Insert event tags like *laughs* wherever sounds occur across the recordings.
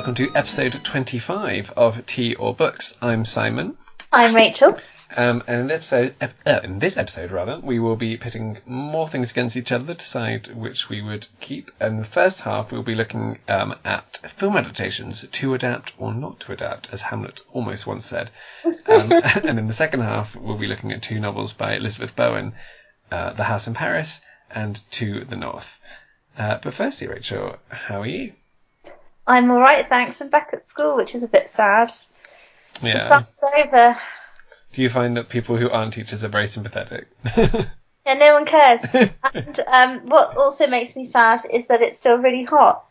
welcome to episode 25 of Tea or Books. I'm Simon. I'm Rachel. Um, and in this, episode, uh, in this episode, rather, we will be pitting more things against each other to decide which we would keep. And the first half, we'll be looking um, at film adaptations, to adapt or not to adapt, as Hamlet almost once said. Um, *laughs* and in the second half, we'll be looking at two novels by Elizabeth Bowen, uh, The House in Paris and To the North. Uh, but firstly, Rachel, how are you? I'm all right, thanks. I'm back at school, which is a bit sad. Yeah. The over. Do you find that people who aren't teachers are very sympathetic? *laughs* Yeah, no one cares. *laughs* and um, what also makes me sad is that it's still really hot.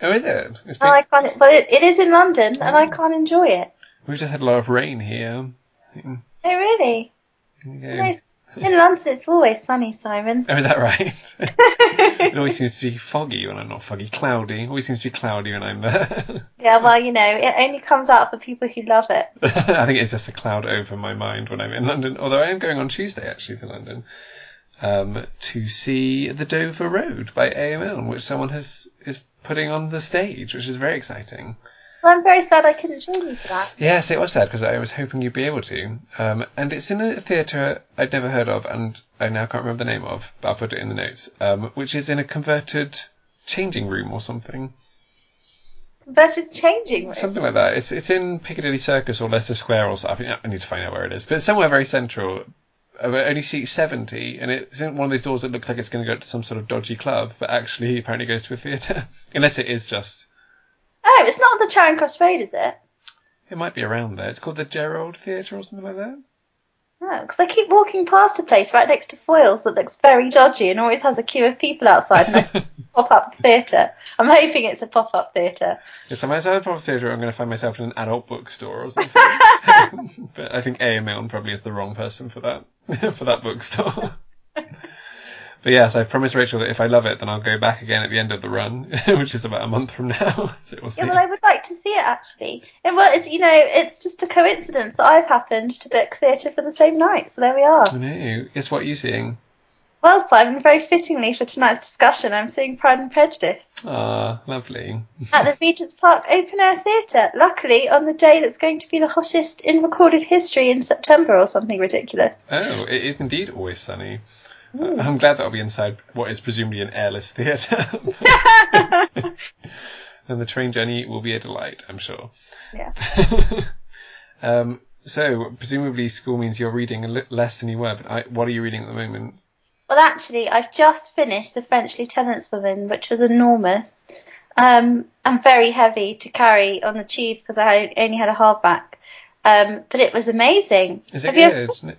oh, is it? It's And I been, can't, but it, it is in London, and I can't enjoy it. we've just had a lot of rain here. Oh, really? In London, it's always sunny, Simon. Oh, is that right? *laughs* it always seems to be foggy when I'm not foggy. Cloudy. Always seems to be cloudy when I'm there. *laughs* yeah, well, you know, it only comes out for people who love it. *laughs* I think it's just a cloud over my mind when I'm in London. Although I am going on Tuesday actually to London um, to see The Dover Road by AML, which someone has is putting on the stage, which is very exciting. Well, I'm very sad I couldn't join you for that. Yes, it was sad because I was hoping you'd be able to. Um, and it's in a theatre I'd never heard of, and I now can't remember the name of, but I'll put it in the notes. Um, which is in a converted changing room or something, Converted changing room. something like that. It's it's in Piccadilly Circus or Leicester Square or something. I need to find out where it is, but it's somewhere very central. Uh, but only seats seventy, and it's in one of those doors that looks like it's going to go to some sort of dodgy club, but actually apparently goes to a theatre. *laughs* Unless it is just, Oh, it's not on the Charing Cross Road, is it? it might be around there. It's called the Gerald Theatre or something like that. Oh, no, because I keep walking past a place right next to Foyles that looks very dodgy and always has a queue of people outside and a *laughs* pop-up theatre. I'm hoping it's a pop-up theatre. If I myself a pop up theatre, I'm going to find myself in an adult bookstore or *laughs* something. *laughs* but I think AML probably is the wrong person for that for that bookstore. But yes, I promised Rachel that if I love it, then I'll go back again at the end of the run, *laughs* which is about a month from now. *laughs* so we'll see. Yeah, well, I would like to see it actually. And well, it's you know, it's just a coincidence that I've happened to book theatre for the same night, so there we are. I know. Guess what are seeing? Well, Simon, very fittingly for tonight's discussion, I'm seeing Pride and Prejudice Ah, lovely. at the *laughs* Regent's Park Open Air Theatre. Luckily, on the day that's going to be the hottest in recorded history in September or something ridiculous. Oh, it is indeed always sunny. I'm glad that I'll be inside what is presumably an airless theatre. *laughs* and the train journey will be a delight, I'm sure. Yeah. *laughs* um, so, presumably school means you're reading a less than you were, but I, what are you reading at the moment? Well, actually, I've just finished The French Lieutenant's Woman, which was enormous um, and very heavy to carry on the tube because I only had a hardback. Um, but it was amazing. Is it Have you ever- good?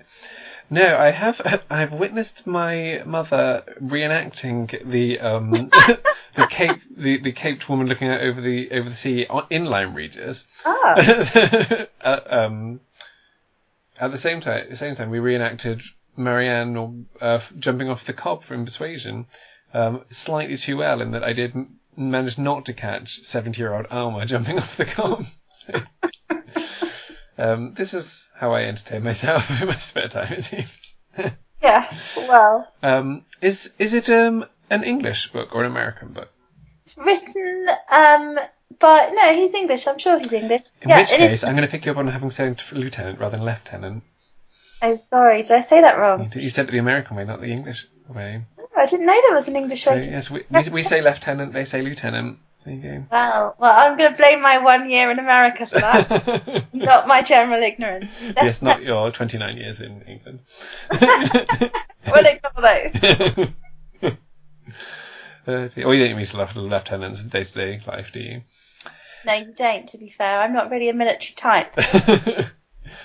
No, I have. *laughs* I've witnessed my mother reenacting the um, *laughs* the cape the, the caped woman looking out over the over the sea in Lyme Regis. Ah, *laughs* uh, um, at the same time, at the same time, we reenacted Marianne or, uh, jumping off the Cobb from Persuasion, um, slightly too well in that I did manage not to catch seventy-year-old Alma jumping off the Cobb. So, um, this is how I entertain myself *laughs* in my spare time. It seems. *laughs* yeah. Well, Um, is is it um, an English book or an American book? it's written. Um, but no, he's English. I'm sure he's English. In yeah, which case, is- I'm going to pick you up on having said lieutenant rather than lieutenant. Oh, sorry. Did I say that wrong? You said it the American way, not the English way. Oh, I didn't know there was an English So, way. yes, we, we, we say lieutenant, they say lieutenant. There you go. Well, well, I'm going to blame my one year in America for that, *laughs* not my general ignorance. yes, not your 29 years in England. *laughs* We'll ignore those. *laughs* Uh, or you don't meet a lot of lieutenants in day-to-day life, do you? No, you don't. To be fair, I'm not really a military type.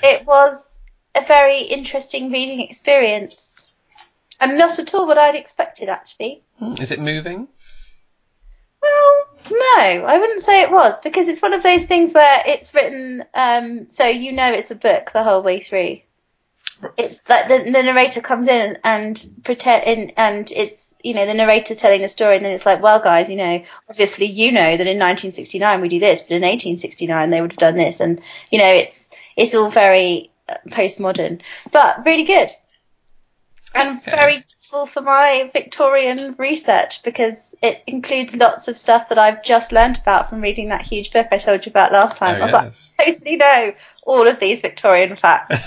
It was a very interesting reading experience, and not at all what I'd expected. Actually, Is it moving? No, I wouldn't say it was because it's one of those things where it's written um, so you know it's a book the whole way through. It's like the, the narrator comes in and pretend, and, and it's you know the narrator telling the story, and then it's like, well, guys, you know, obviously you know that in 1969 we do this, but in 1869 they would have done this, and you know it's it's all very uh, postmodern, but really good, and very useful for my Victorian research because it includes lots of stuff that I've just learnt about from reading that huge book I told you about last time. Oh, I was yes. like, I totally know all of these Victorian facts.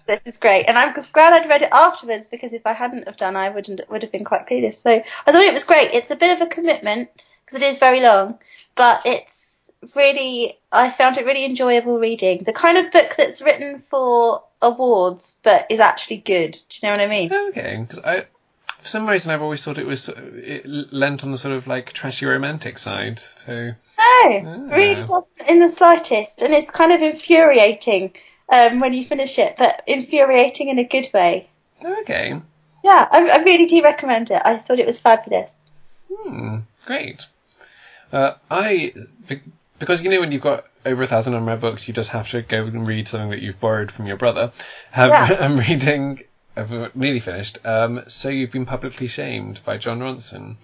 *laughs* this is great, and I'm glad I'd read it afterwards because if I hadn't have done, I wouldn't would have been quite clueless. So I thought it was great. It's a bit of a commitment because it is very long, but it's really I found it really enjoyable reading. The kind of book that's written for awards but is actually good. Do you know what I mean? Okay, because I, for some reason, I've always thought it was it lent on the sort of like trashy romantic side. So No, Yeah. really doesn't in the slightest, and it's kind of infuriating um, when you finish it, but infuriating in a good way. okay, Yeah, I, I really do recommend it. I thought it was fabulous. hmm, great. Uh, I because you know when you've got over a thousand unread books, you just have to go and read something that you've borrowed from your brother. Have, Yeah. *laughs* I'm reading. I've nearly finished. Um, so you've been publicly shamed by Jon Ronson.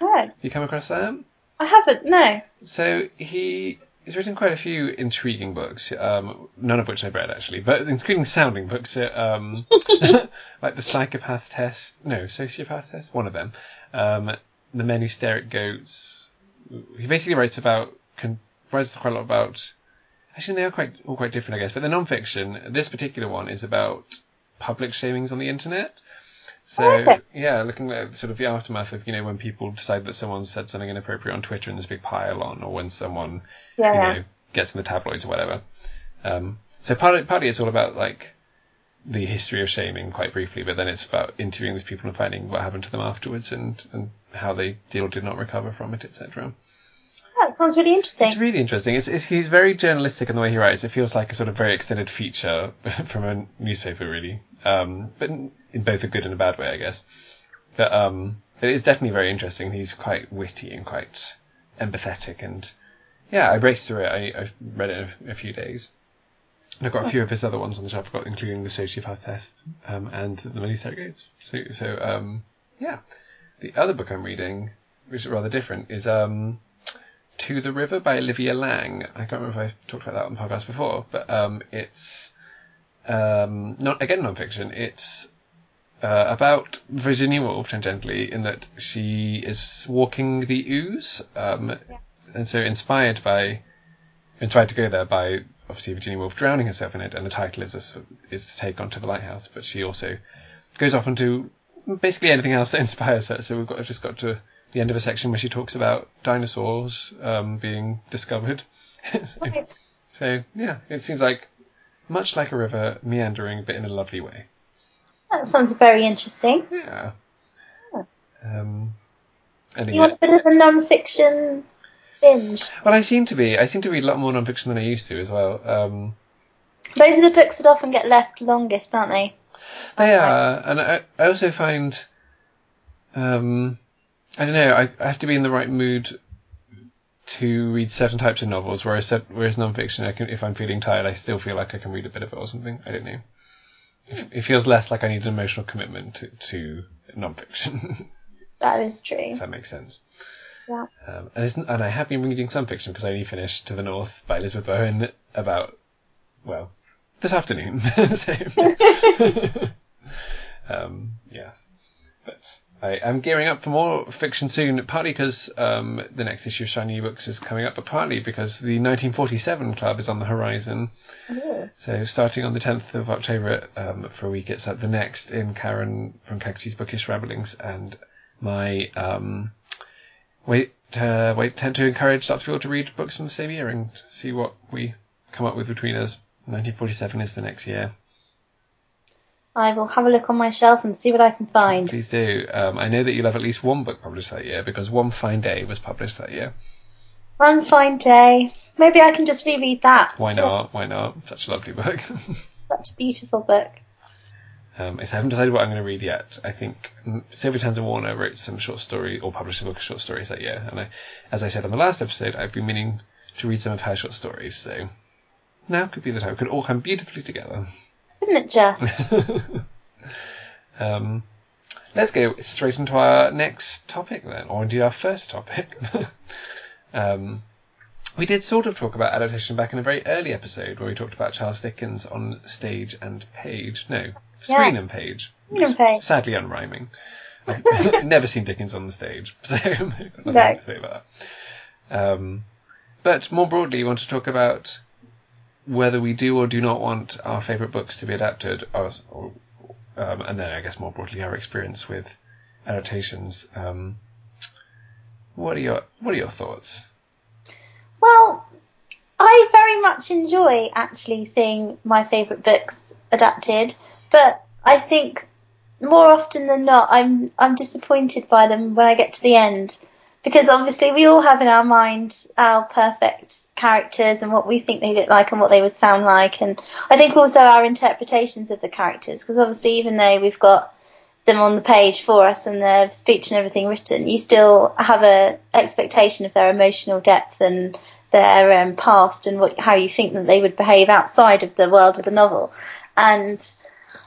No, You come across that? I haven't. No. So he he's written quite a few intriguing books, um, none of which I've read actually, but including sounding books, uh, um, *laughs* like the Psychopath Test, no, Sociopath Test, one of them, um, The Men Who Stare at Goats. He basically writes about, con- writes quite a lot about. Actually, they are quite all quite different, I guess. But they're non-fiction. This particular one is about public shamings on the internet. So Okay. yeah, looking at sort of the aftermath of you know when people decide that someone said something inappropriate on Twitter and there's a big pile on, or when someone Yeah. you know gets in the tabloids or whatever. Um, so partly, partly it's all about like the history of shaming quite briefly, but then it's about interviewing these people and finding what happened to them afterwards and, and how they did or did not recover from it, etc. That sounds really interesting. It's really interesting. It's, it's he's very journalistic in the way he writes. It feels like a sort of very extended feature *laughs* from a newspaper, really, um, but in, in both a good and a bad way, I guess. But um, it is definitely very interesting. He's quite witty and quite empathetic, and yeah, I raced through it. I, I've read it in a, a few days. And I've got a few of his other ones on the shelf, I've got including the sociopath test um, and the men who stare at goats. So, so um, yeah, the other book I'm reading, which is rather different, is um, to the River by Olivia Laing. I can't remember if I've talked about that on the podcast before, but um, it's um, not again non-fiction. It's uh, about Virginia Woolf tangentially in that she is walking the Ouse, um, and so inspired by, inspired to go there by obviously Virginia Woolf drowning herself in it, and the title is a, is to take on to the lighthouse, but she also goes off and do basically anything else that *laughs* inspires her. So we've got just got to the end of a section where she talks about dinosaurs um, being discovered. *laughs* Right. so yeah, it seems like much like a river meandering, but in a lovely way. That sounds very interesting. Yeah. Um, and You want a bit of a non-fiction binge? Well, I seem to be. I seem to read a lot more non-fiction than I used to as well. Um, Those are the books that often get left longest, aren't they? they are, and I, I also find, um, I don't know. I, I have to be in the right mood to read certain types of novels. Whereas, whereas non-fiction, I can, if I'm feeling tired, I still feel like I can read a bit of it or something. I don't know. It, it feels less like I need an emotional commitment to, to non-fiction. *laughs* That is true. if that makes sense. Yeah. Um, and, and I have been reading some fiction because I only finished To the North by Elizabeth Bowen about, well, this afternoon. *laughs* so, *laughs* um, yes. But I am gearing up for more fiction soon, partly because um, the next issue of Shiny Books is coming up, but partly because the 1947 Club is on the horizon. Ooh. So starting on the 10th of October um, for a week, it's at the next in Karen from Kaggsy's Bookish Ramblings, and my um, wait uh, wait tend to encourage lots of people to read books from the same year and see what we come up with between us. 1947 is the next year. I will have a look on my shelf and see what I can find. Please do. Um, I know that you'll have at least one book published that year because One Fine Day was published that year. One fine day. Maybe I can just reread that. Why not? Why not? Such a lovely book. *laughs* Such a beautiful book. Um, I haven't decided what I'm going to read yet. I think Sylvia Townsend Warner wrote some short story or published a book of short stories that year, and I, as I said on the last episode, I've been meaning to read some of her short stories. So now could be the time. It could all come beautifully together. Isn't it just? *laughs* Um, let's go straight into our next topic then, or indeed our first topic. *laughs* um, we did sort of talk about adaptation back in a very early episode where we talked about Charles Dickens on stage and page. No, Screen and page. Screen and page. Sadly unrhyming. I've *laughs* never seen Dickens on the stage, so nothing No. to say about that. Um, but more broadly, you want to talk about whether we do or do not want our favourite books to be adapted, or, or, um, and then I guess more broadly our experience with adaptations. Um, what are your What are your thoughts? Well, I very much enjoy actually seeing my favourite books adapted, but I think more often than not, I'm I'm disappointed by them when I get to the end, because obviously we all have in our mind our perfect characters and what we think they look like and what they would sound like, and I think also our interpretations of the characters, because obviously even though we've got them on the page for us and their speech and everything written, you still have a expectation of their emotional depth and their um, past and what how you think that they would behave outside of the world of the novel. And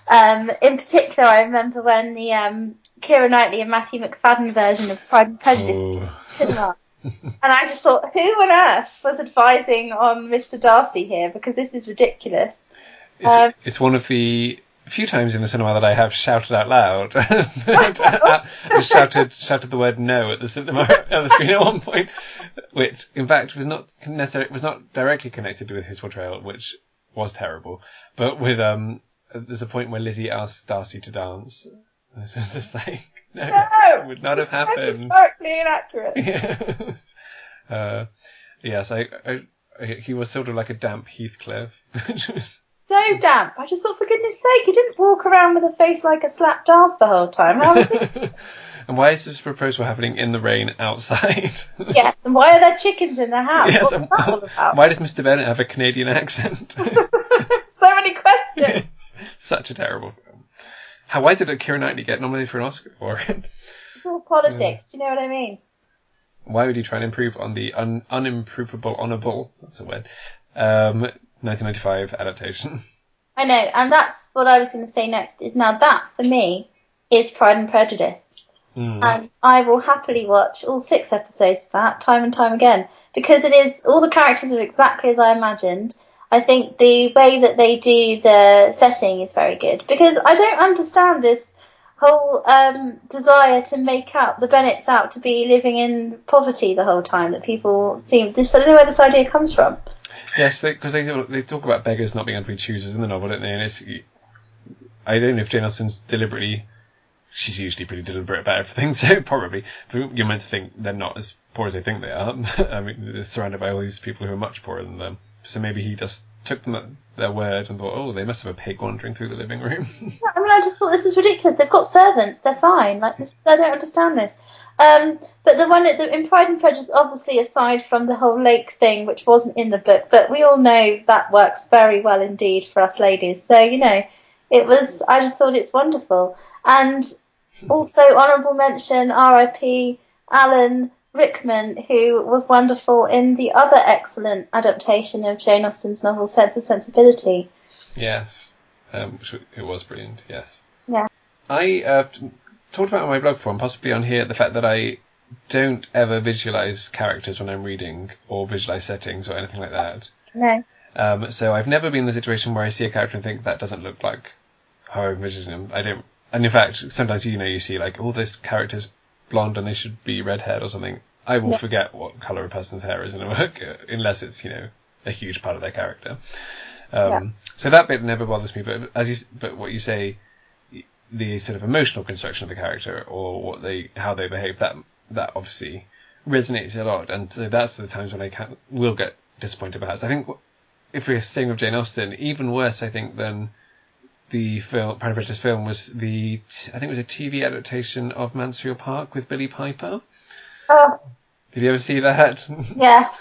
um, in particular, I remember when the um, Keira Knightley and Matthew Macfadyen version of Pride and Prejudice Oh. And I just thought, who on earth was advising on Mr. Darcy here? Because this is ridiculous. It's, Um, it's one of the few times in the cinema that I have shouted out loud. *laughs* I shouted shouted the word no at the cinema *laughs* at the screen at one point, which in fact was not necessarily was not directly connected with his portrayal, which was terrible. But with um, there's a point where Lizzie asks Darcy to dance. And It's just like *laughs* no, No! it would not have happened. historically inaccurate. *laughs* yes. Uh, yes, I, I, I, he was sort of like a damp Heathcliff, which was *laughs* So damp. I just thought, for goodness sake, he didn't walk around with a face like a slapped ass the whole time. How was it? and why is this proposal happening in the rain outside? yes, and why are there chickens in the house? Yes, What's that all about? why does Mr. Bennet have a Canadian accent? so many questions. It's Such a terrible why did it Keira Knightley get nominated for an Oscar for it? It's all politics. Do you know what I mean? Why would he try and improve on the un, unimprovable, honourable, that's a word, um, 1995 adaptation? I know, and that's what I was going to say next. Is now that for me is Pride and Prejudice, Mm. and I will happily watch all six episodes of that time and time again because it is all the characters are exactly as I imagined. I think the way that they do the setting is very good because I don't understand this whole um, desire to make out the Bennets out to be living in poverty the whole time that people seem. This I don't know where this idea comes from. Yes, because they, they talk about beggars not being able to be choosers in the novel, don't they? And it's, I don't know if Jane Austen's deliberately, she's usually pretty deliberate about everything, *laughs* so probably you're meant to think they're not as poor as they think they are. *laughs* I mean, they're surrounded by all these people who are much poorer than them. So maybe he just took them at their word and thought, oh, they must have a pig wandering through the living room. *laughs* I mean, I just thought this is ridiculous. They've got servants; they're fine. Like this, I don't understand this. Um, but the one at the, in Pride and Prejudice, obviously, aside from the whole lake thing, which wasn't in the book, but we all know that works very well indeed for us ladies. So you know, it was. I just thought it's wonderful, and *laughs* also honourable mention, R.I.P. Alan Rickman, who was wonderful in the other excellent adaptation of Jane Austen's novel Sense of Sensibility. yes, um, it was brilliant. Yes. Yeah. I uh, talked about on my blog form, possibly on here, the fact that I don't ever visualize characters when I'm reading or visualize settings or anything like that. No. Um, so I've never been in the situation where I see a character and think that doesn't look like how I envision him. I don't, and in fact, sometimes you know you see like, all those character's blonde and they should be red haired or something. I will Yeah. forget what color a person's hair is in a book uh, *laughs* unless it's you know a huge part of their character. Um, Yeah. So that bit never bothers me. But as you, but what you say, the sort of emotional construction of the character or what they how they behave that that obviously resonates a lot. And so that's the times when I can will get disappointed. Perhaps I think if we're staying with Jane Austen, even worse, I think, than the film, Pride and Prejudice film was the, t- I think it was a TV adaptation of Mansfield Park with Billie Piper. Oh, Did you ever see that? *laughs* yeah.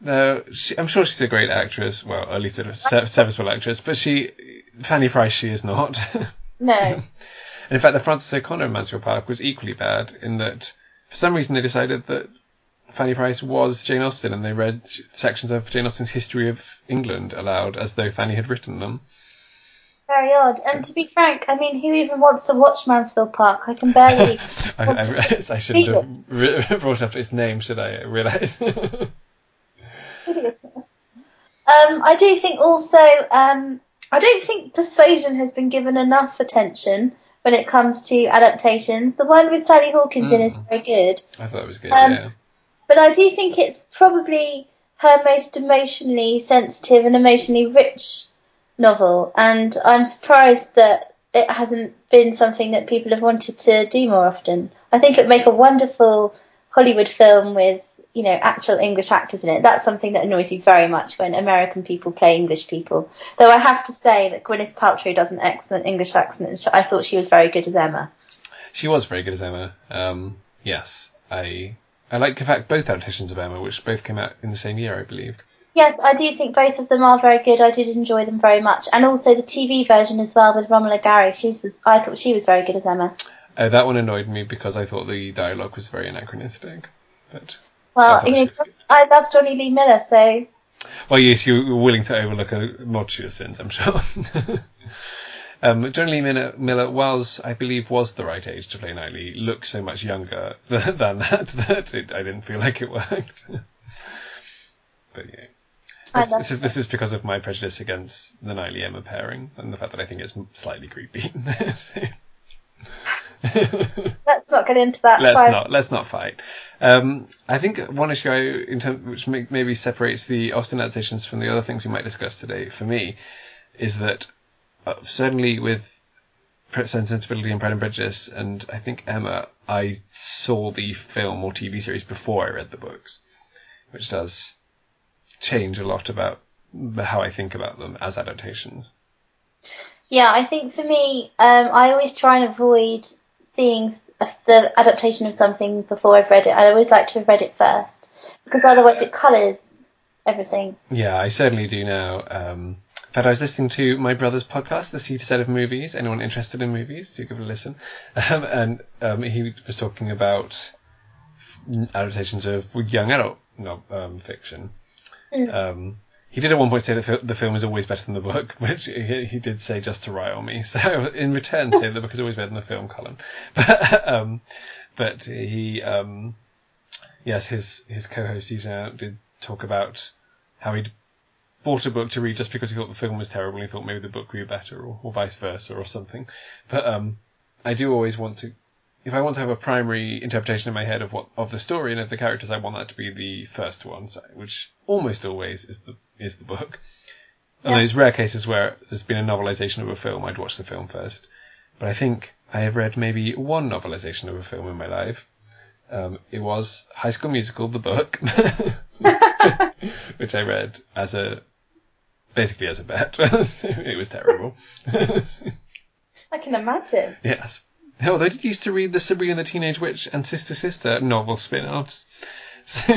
no, she, I'm sure she's a great actress. Well, at least a serviceable actress, but she, Fanny Price, she is not. *laughs* No. And in fact, the Frances O'Connor in Mansfield Park was equally bad in that for some reason they decided that Fanny Price was Jane Austen and they read sections of Jane Austen's History of England aloud as though Fanny had written them. Very odd. And to be frank, I mean, who even wants to watch Mansfield Park? I can barely. *laughs* I, *laughs* I, I shouldn't have re- *laughs* brought up its name, should I? I realise. Um, I do think also, um, I don't think Persuasion has been given enough attention when it comes to adaptations. The one with Sally Hawkins in is very good. I thought it was good. Um, yeah. But I do think it's probably her most emotionally sensitive and emotionally rich novel, and I'm surprised that it hasn't been something that people have wanted to do more often. I think it would make a wonderful Hollywood film with you know actual English actors in it. That's something that annoys me very much when American people play English people. Though I have to say that Gwyneth Paltrow does an excellent English accent, and I thought she was very good as Emma. She was very good as Emma. Um, yes, I I like in fact both adaptations of Emma, which both came out in the same year, I believe. Yes, I do think both of them are very good. I did enjoy them very much, and also the TV version as well with Romola Garai. She's was I thought she was very good as Emma. Uh, that one annoyed me because I thought the dialogue was very anachronistic. But Well, thought you she know. I love Jonny Lee Miller, so Well, yes, you were willing to overlook a multitude of sins, I'm sure. *laughs* um, John Lee Miller, Miller was, I believe, was the right age to play Knightley. Looked so much younger than, *laughs* than that that it, I didn't feel like it worked. *laughs* but yeah. I This, love this is this is because of my prejudice against the Knightley Emma pairing and the fact that I think it's slightly creepy. *laughs* let's not get into that. let's Simon. not let's not fight. Um, I think one issue I, in term, which may, maybe separates the Austen adaptations from the other things we might discuss today, for me, is that uh, certainly with Sense and Sensibility and Pride and Prejudice, and I think Emma, I saw the film or TV series before I read the books, which does change a lot about how I think about them as adaptations. Yeah, I think for me, um, I always try and avoid seeing the adaptation of something before I've read it. I always like to have read it first because otherwise it colours everything. Yeah, I certainly do now. Um, in fact, I was listening to my brother's podcast, The Seat Set of Movies. Anyone interested in movies, do give it a listen. *laughs* Um, and um, he was talking about adaptations of young adult no, um, Um, he did at one point say that the film is always better than the book, *laughs* which he, he did say just to rile me. So in return, say the book is always better than the film, Colin. *laughs* But, um, but he, um, yes, his his co-host Eugene did talk about how he'd bought a book to read just because he thought the film was terrible and he thought maybe the book would be better or, or vice versa or something. But um, I do always want to, if I want to have a primary interpretation in my head of what of the story and of the characters, I want that to be the first one, so, which almost always is the is the book. And Yeah. there's rare cases where there's been a novelization of a film, I'd watch the film first. But I think I have read maybe one novelization of a film in my life. Um, it was High School Musical, the book, *laughs* which I read as a basically as a bet. *laughs* it was terrible. *laughs* I can imagine. yes. Although they did used to read the Sabrina the Teenage Witch and Sister Sister novel spin-offs. So,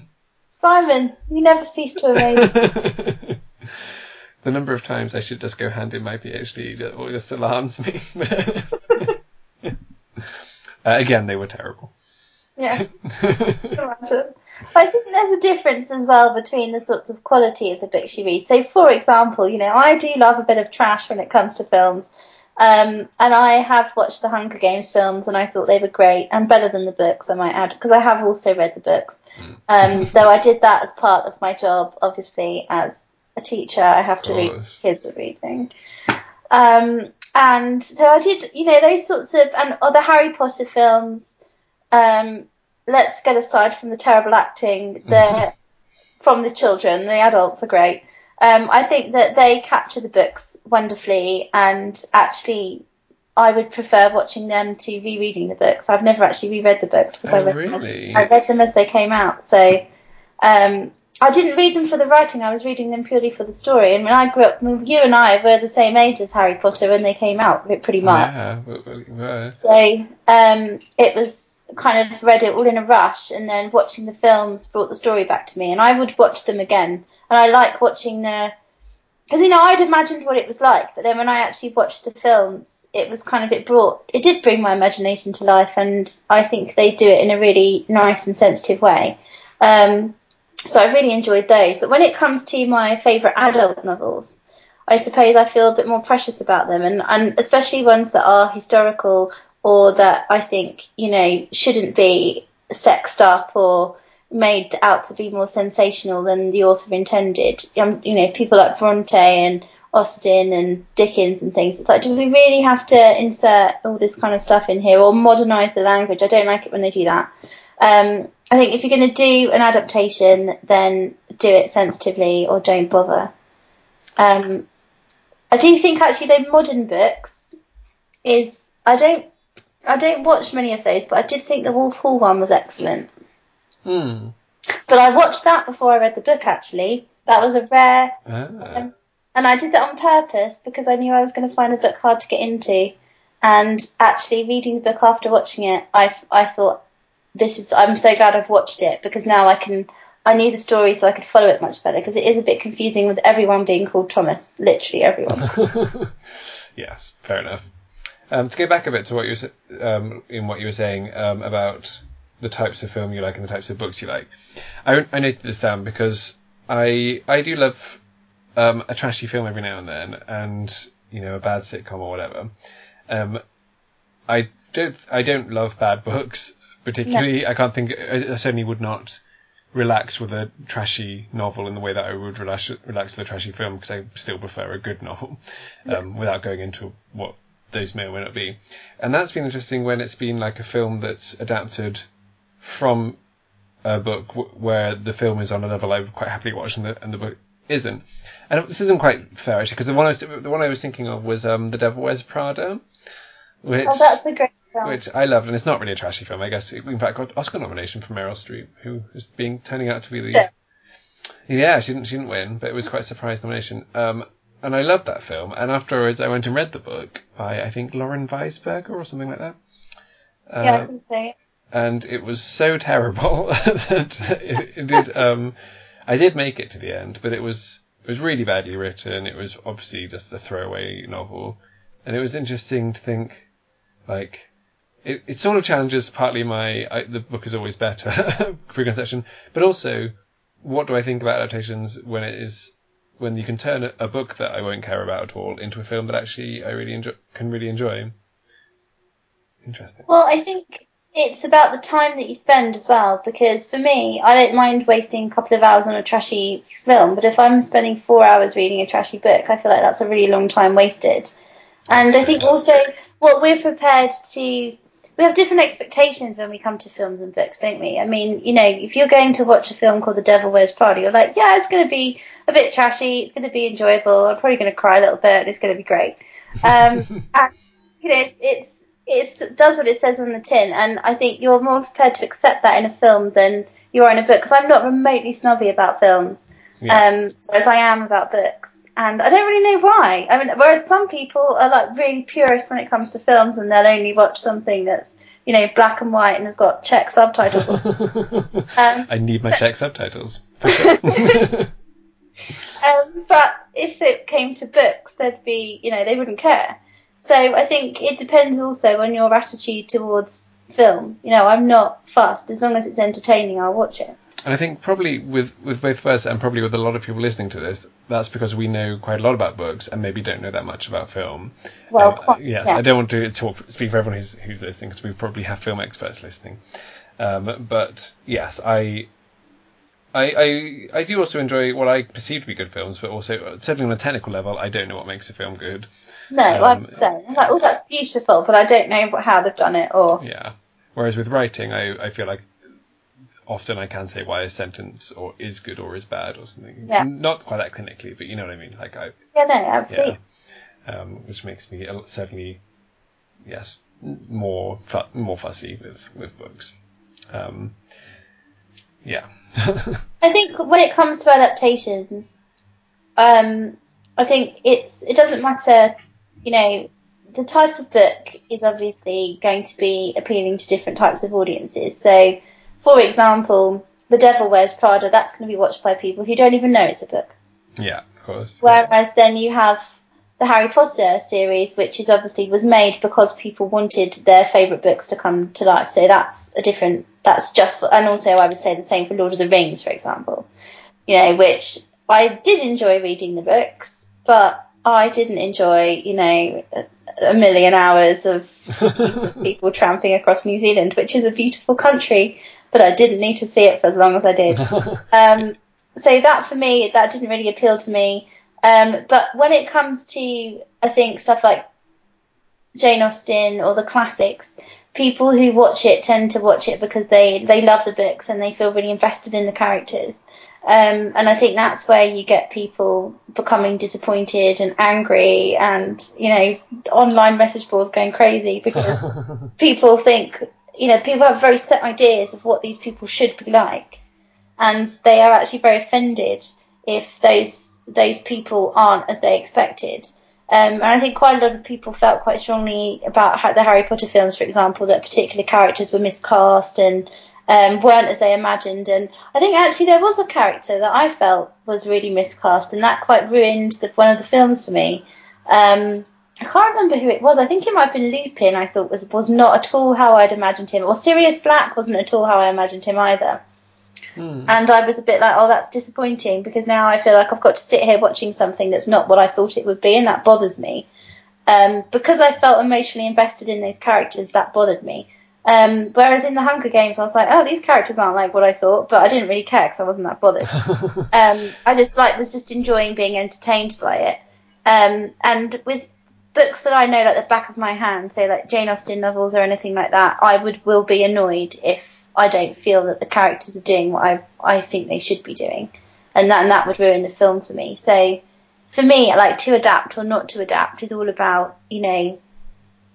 *laughs* Simon, you never cease to amaze. me. *laughs* the number of times I should just go hand in my PhD just alarms me. *laughs* uh, again, they were terrible. yeah. I think there's a difference as well between the sorts of quality of the books you read. So, for example, you know, I do love a bit of trash when it comes to films. Um, and I have watched the Hunger Games films and I thought they were great and better than the books, I might add, because I have also read the books. Um, though I did that as part of my job, obviously, as a teacher, I have to read kids are reading. Um, and so I did, you know, those sorts of, and other Harry Potter films, um, let's get aside from the terrible acting, the, *laughs* from the children, the adults are great. Um, I think that they capture the books wonderfully, and actually, I would prefer watching them to rereading the books. I've never actually reread the books because Oh, I read them as, really? I read them as they came out. So um, I didn't read them for the writing. I was reading them purely for the story. And when I grew up, you and I were the same age as Harry Potter when they came out, pretty much. Yeah, well, well, So um, it was kind of read it all in a rush, and then watching the films brought the story back to me, and I would watch them again. And I like watching the because you know I'd imagined what it was like, but then when I actually watched the films, it was kind of it brought it did bring my imagination to life, and I think they do it in a really nice and sensitive way. Um, so I really enjoyed those. But when it comes to my favourite adult novels, I suppose I feel a bit more precious about them, and, and especially ones that are historical or that I think you know shouldn't be sexed up or made out to be more sensational than the author intended. Um, you know, people like Bronte and Austen and Dickens and things. It's like, do we really have to insert all this kind of stuff in here or modernise the language? I don't like it when they do that. Um, I think if you're going to do an adaptation, then do it sensitively or don't bother. Um, I do think actually the modern books is I don't I don't watch many of those, but I did think the Wolf Hall one was excellent. Hmm. But I watched that before I read the book. Actually, that was a rare, Ah. um, and I did that on purpose because I knew I was going to find the book hard to get into. And actually, reading the book after watching it, I I thought this is I'm so glad I've watched it because now I can I knew the story so I could follow it much better because it is a bit confusing with everyone being called Thomas, literally everyone. *laughs* *laughs* yes, fair enough. Um, to go back a bit to what you were, um, in what you were saying um, about the types of film you like and the types of books you like, I, I noted this down because I I do love um, a trashy film every now and then, and you know a bad sitcom or whatever. Um, I don't I don't love bad books particularly. I can't think I, I certainly would not relax with a trashy novel in the way that I would relax relax with a trashy film because I still prefer a good novel um, without going into what those may or may not be. And that's been interesting when it's been like a film that's adapted from a book w- where the film is on a level I would quite happily watch and the, and the book isn't. And this isn't quite fair actually because the one I was the one I was thinking of was um, The Devil Wears Prada, which oh, that's a great film. which I loved, and it's not really a trashy film. I guess it, in fact got Oscar nomination for Meryl Streep, who is being turning out to be the Yeah. yeah she didn't she didn't win, but it was quite a surprise nomination. Um, and I loved that film. And afterwards, I went and read the book by I think Lauren Weisberger or something like that. Uh, yeah, I can say. And it was so terrible *laughs* that it, it did. Um, I did make it to the end, but it was it was really badly written. It was obviously just a throwaway novel, and it was interesting to think, like, it, it sort of challenges partly my I, the book is always better *laughs* preconception, but also what do I think about adaptations when it is when you can turn a, a book that I won't care about at all into a film that actually I really enjoy, can really enjoy. Interesting. Well, I think it's about the time that you spend as well, because for me, I don't mind wasting a couple of hours on a trashy film, but if I'm spending four hours reading a trashy book, I feel like that's a really long time wasted. And I think also what we're prepared to, we have different expectations when we come to films and books, don't we? I mean, you know, if you're going to watch a film called The Devil Wears Prada, you're like, yeah, it's going to be a bit trashy, it's going to be enjoyable, I'm probably going to cry a little bit, it's going to be great. Um, *laughs* and, you know, it's, it's, it's, it does what it says on the tin, and I think you're more prepared to accept that in a film than you are in a book, because I'm not remotely snobby about films, Yeah. um, as I am about books. And I don't really know why. I mean, whereas some people are like really purists when it comes to films, and they'll only watch something that's you know black and white and has got Czech subtitles. *laughs* Um, I need my Czech subtitles. *laughs* For sure. um, but if it came to books, they'd be you know they wouldn't care. So I think it depends also on your attitude towards film. You know, I'm not fussed as long as it's entertaining. I'll watch it. and I think probably with, with both of us and probably with a lot of people listening to this, that's because we know quite a lot about books and maybe don't know that much about film. Well, Um, quite- yes, yeah. I don't want to talk, speak for everyone who's, who's listening because we probably have film experts listening. Um, but yes, I, I, I, I do also enjoy what I perceive to be good films, but also certainly on a technical level, I don't know what makes a film good. No, Um, I'm saying I'm like, oh, that's beautiful, but I don't know how they've done it or Yeah. Whereas with writing, I, I feel like often I can say why a sentence or is good or is bad or something. Yeah. Not quite that clinically, but you know what I mean. Like I, yeah, no, yeah. absolutely. Um, which makes me certainly, yes, more fu- more fussy with with books. Um, yeah. *laughs* I think when it comes to adaptations, um, I think it's it doesn't matter, you know, the type of book is obviously going to be appealing to different types of audiences. So, for example, The Devil Wears Prada, that's going to be watched by people who don't even know it's a book. yeah, of course. Whereas then you have the Harry Potter series, which is obviously was made because people wanted their favourite books to come to life. So that's a different. That's just, for, and also I would say the same for Lord of the Rings, for example. You know, which I did enjoy reading the books, but I didn't enjoy, you know, a, million hours of of *laughs* people tramping across New Zealand, which is a beautiful country, but I didn't need to see it for as long as I did. *laughs* Um, so that for me, that didn't really appeal to me. Um, but when it comes to, I think stuff like Jane Austen or the classics, people who watch it tend to watch it because they they love the books and they feel really invested in the characters. Um, and I think that's where you get people becoming disappointed and angry and, you know, online message boards going crazy because *laughs* people think, you know, people have very set ideas of what these people should be like. And they are actually very offended if those, those people aren't as they expected. Um, and I think quite a lot of people felt quite strongly about the Harry Potter films, for example, that particular characters were miscast and um, weren't as they imagined. And I think actually there was a character that I felt was really miscast, and that quite ruined the, one of the films for me. Um, I can't remember who it was. I think it might have been Lupin. I thought was was not at all how I'd imagined him, or Sirius Black wasn't at all how I imagined him either. Hmm. And I was a bit like, oh, that's disappointing because now I feel like I've got to sit here watching something that's not what I thought it would be, and that bothers me. Um, because I felt emotionally invested in those characters, that bothered me. Um, whereas in the Hunger Games, I was like, oh, these characters aren't like what I thought, but I didn't really care because I wasn't that bothered. *laughs* um, I just like was just enjoying being entertained by it. Um, and with books that I know like the back of my hand, say like Jane Austen novels or anything like that, I would will be annoyed if I don't feel that the characters are doing what I I think they should be doing, and that and that would ruin the film for me. So for me, like to adapt or not to adapt is all about you know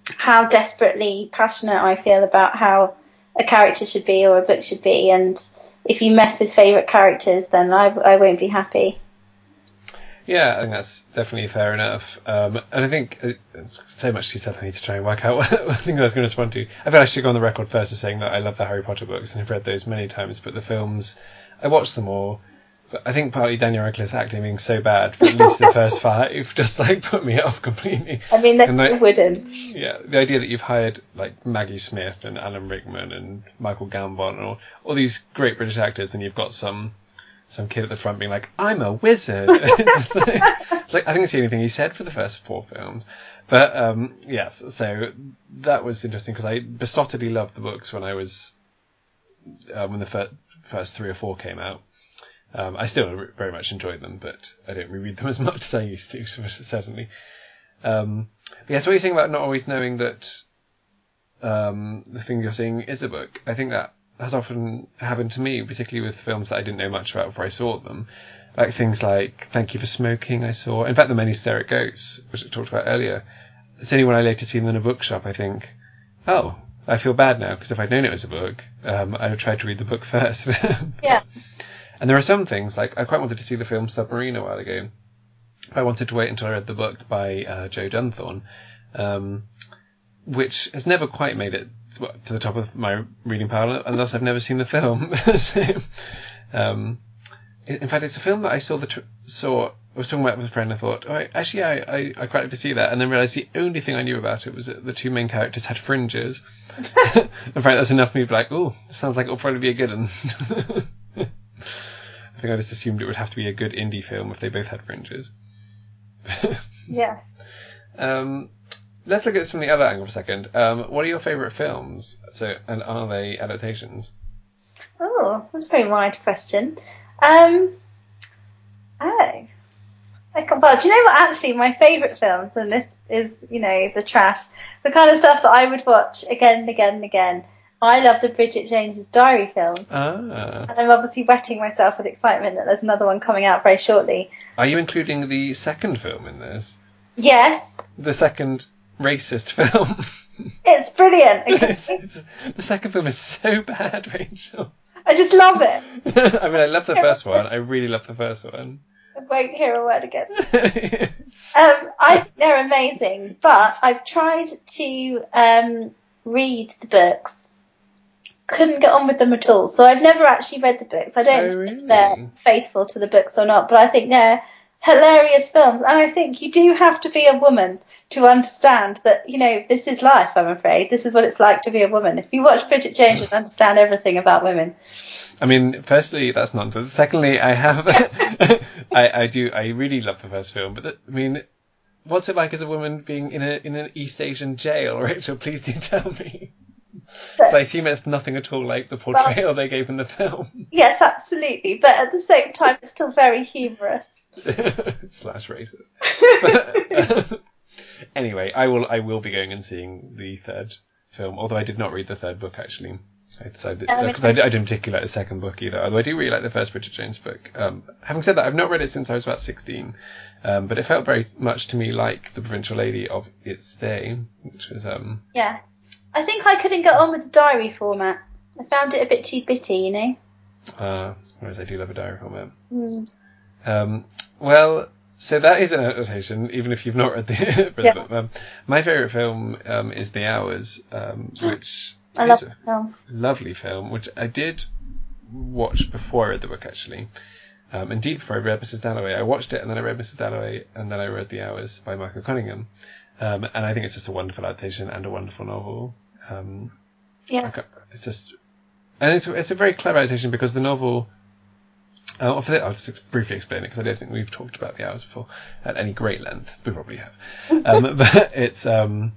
how desperately passionate I feel about how a character should be or a book should be, and if you mess with favourite characters, then I, I won't be happy. Yeah, I think that's definitely fair enough. Um, and I think uh, so much you said I need to try and work out *laughs* what I think I was going to respond to. I feel I should go on the record first of saying that I love the Harry Potter books and I've read those many times, but the films, I watched them all. But I think partly Daniel Radcliffe's acting being so bad for at least the first *laughs* five *laughs* just like put me off completely. I mean, that's still wooden. Yeah, the idea that you've hired like Maggie Smith and Alan Rickman and Michael Gambon and all, all these great British actors, and you've got some some kid at the front being like, "I'm a wizard." *laughs* it's, just like, it's like I think it's the only thing he said for the first four films. But um, yes, so that was interesting because I besottedly loved the books when I was uh, when the fir- first three or four came out. Um, I still very much enjoy them, but I don't reread them *laughs* as much as I used to, *laughs* certainly. Um, yeah, so what you're saying about not always knowing that um, the thing you're seeing is a book, I think that has often happened to me, particularly with films that I didn't know much about before I saw them. Like things like Thank You for Smoking, I saw. In fact, The Men Who Stare at Goats, which I talked about earlier. It's only when I later see them in a bookshop, I think, oh, I feel bad now, because if I'd known it was a book, um, I'd have tried to read the book *laughs* first. Yeah. And there are some things, like I quite wanted to see the film Submarine a while ago. I wanted to wait until I read the book by uh, Joe Dunthorne, um, which has never quite made it to the top of my reading pile, and thus I've never seen the film. *laughs* so, um, in fact, it's a film that I saw the tr- saw. I was talking about it with a friend. I thought, oh, actually, I, I I quite like to see that, and then realised the only thing I knew about it was that the two main characters had fringes. *laughs* *laughs* in fact, that's enough for me to be like, oh, sounds like it'll probably be a good one. I think I just assumed it would have to be a good indie film if they both had fringes. *laughs* Yeah. Um, let's look at this from the other angle for a second. Um, what are your favourite films? So, and are they adaptations? Oh, that's a very wide question. Um, oh. I can't, well, do you know what? Actually, my favourite films, and this is, you know, the trash, the kind of stuff that I would watch again and again and again. I love the Bridget Jones's Diary film, Ah, and I'm obviously wetting myself with excitement that there's another one coming out very shortly. are you including the second film in this? Yes, The second racist *laughs* film? it's brilliant. it's, it's, the second film is so *laughs* bad, Rachel. I just love it. *laughs* I mean, I love the first one. I really love the first one. I won't hear a word again. Um, I they're amazing, but I've tried to um, read the books. Couldn't get on with them at all. So I've never actually read the books. I don't Oh, know if they're faithful to the books or not, but I think they're hilarious films. And I think you do have to be a woman to understand that, you know, this is life, I'm afraid. This is what it's like to be a woman. If you watch Bridget Jones, you'll understand everything about women. I mean, firstly, that's nonsense. Secondly, I have, *laughs* I, I do, I really love the first film, but the, I mean, what's it like as a woman being in a in an East Asian jail, Rachel? Please do tell me. So I assume it's nothing at all like the portrayal they gave in the film. *laughs* Yes, absolutely. But at the same time, it's still very humorous. *laughs* Slash racist. But, *laughs* anyway, I will I will be going and seeing the third film, although I did not read the third book actually. I decided because I, I, didn't particularly like the second book either. Although I do really like the first Bridget Jones book. Um, having said that, I've not read it since I was about sixteen, um, but it felt very much to me like the Provincial Lady of its day, which was um. Yeah, I think I couldn't get on with the diary format. I found it a bit too bitty, you know. Uh, whereas I do love a diary format. Mm. Um, well, so that is an adaptation, even if you've not read the, *laughs* read Yeah. book. Um, my favourite film um, is The Hours, um, *gasps* which I is a film. lovely film, which I did watch before I read the book, actually. Um, indeed, before I read Mrs. Dalloway, I watched it and then I read Mrs. Dalloway and then I read The Hours by Michael Cunningham. Um, and I think it's just a wonderful adaptation and a wonderful novel. Um, Yeah. it's just, and it's it's a very clever adaptation because the novel. Uh, for the- I'll just briefly explain it because I don't think we've talked about the hours before at any great length. We probably have, um, *laughs* but it um,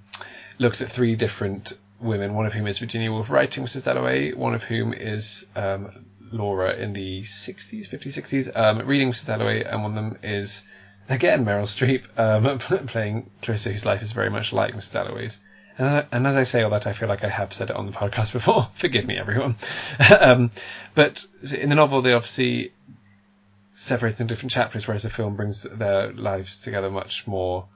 looks at three different women. One of whom is Virginia Woolf writing Mrs. Dalloway. One of whom is um, Laura in the 60s, 50s, 60s, um, reading Mrs. Dalloway, and one of them is again Meryl Streep um, *laughs* playing Clarissa, whose life is very much like Mrs. Dalloway's. And, and as I say all that, I feel like I have said it on the podcast *laughs* before. Forgive me, everyone. *laughs* um, but in the novel, they obviously separate in different chapters, whereas the film brings their lives together much more.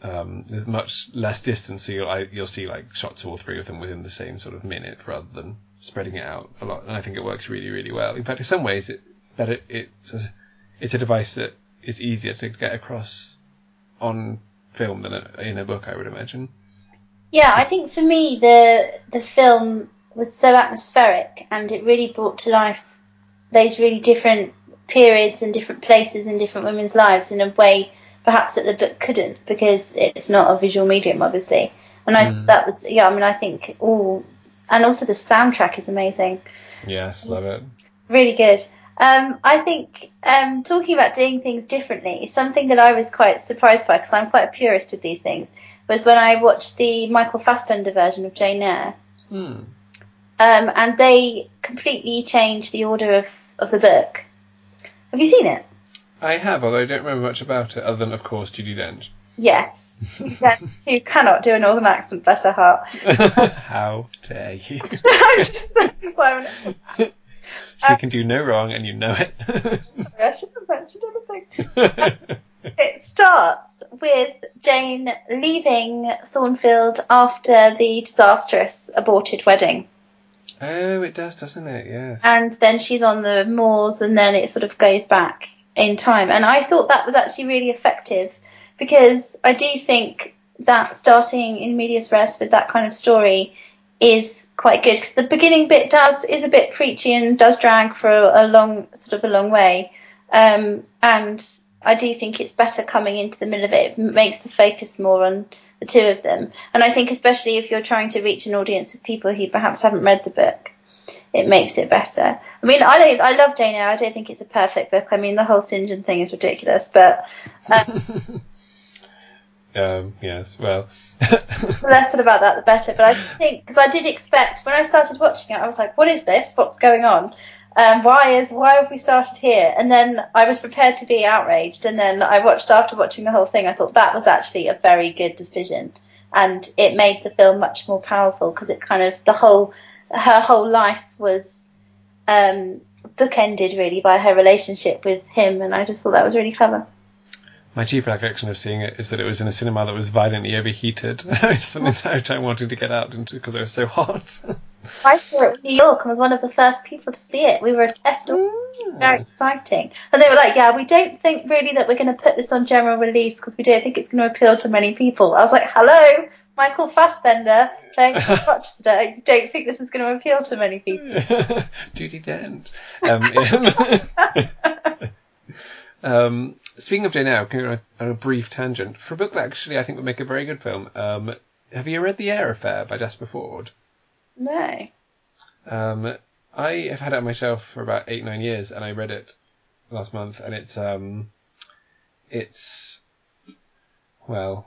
Um, there's much less distance, so you'll I, you'll see like shots of all three of them within the same sort of minute, rather than spreading it out a lot. And I think it works really, really well. In fact, in some ways, it's better. It's a, it's a device that is easier to get across on film than a, in a book, I would imagine. Yeah, I think for me the the film was so atmospheric and it really brought to life those really different periods and different places in different women's lives in a way perhaps that the book couldn't because it's not a visual medium obviously. And I Mm. that was yeah, I mean I think all and also the soundtrack is amazing. Yes, love it. Really good. Um, I think um, talking about doing things differently, something that I was quite surprised by because I'm quite a purist with these things, was when I watched the Michael Fassbender version of Jane Eyre, Hmm. um, and they completely changed the order of, of the book. Have you seen it? I have, although I don't remember much about it, other than, of course, Judi Dench. Yes. *laughs* Who cannot do a northern accent, bless her heart. *laughs* How dare you? *laughs* I'm just so excited. she can do no wrong, and you know it. *laughs* sorry, I should have mentioned anything. *laughs* It starts with Jane leaving Thornfield after the disastrous aborted wedding. oh, it does, doesn't it? Yeah. And then she's on the moors, and then it sort of goes back in time. And I thought that was actually really effective because I do think that starting in medias res with that kind of story is quite good because the beginning bit does is a bit preachy and does drag for a, a long sort of a long way. Um, and I do think it's better coming into the middle of it. It makes the focus more on the two of them. And I think especially if you're trying to reach an audience of people who perhaps haven't read the book, it makes it better. I mean, I don't, I love Jane Eyre. I don't think it's a perfect book. I mean, the whole St. Thing is ridiculous, but Um, *laughs* yes, well. the less said about that, the better. But I think because I did expect when I started watching it, I was like, "What is this? What's going on? Um, why is why have we started here?" And then I was prepared to be outraged. And then I watched after watching the whole thing. I thought that was actually a very good decision, and it made the film much more powerful because it kind of the whole her whole life was um, bookended really by her relationship with him, and I just thought that was really clever. My chief recollection of seeing it is that it was in a cinema that was violently overheated. *laughs* I spent the entire time wanting to get out into because it was so hot. I saw it in New York and was one of the first people to see it. We were a test very exciting. And they were like, yeah, we don't think really that we're going to put this on general release because we don't think it's going to appeal to many people. I was like, hello, Michael Fassbender playing *laughs* Rochester. You don't think this is going to appeal to many people? *laughs* Judi Dench. Um, um, speaking of Jane Eyre, can I go on a brief tangent for a book that actually I think would make a very good film? Um, have you read The Eyre Affair by Jasper Fforde? No. Um, I have had it myself for about eight nine years, and I read it last month, and it's um, it's well,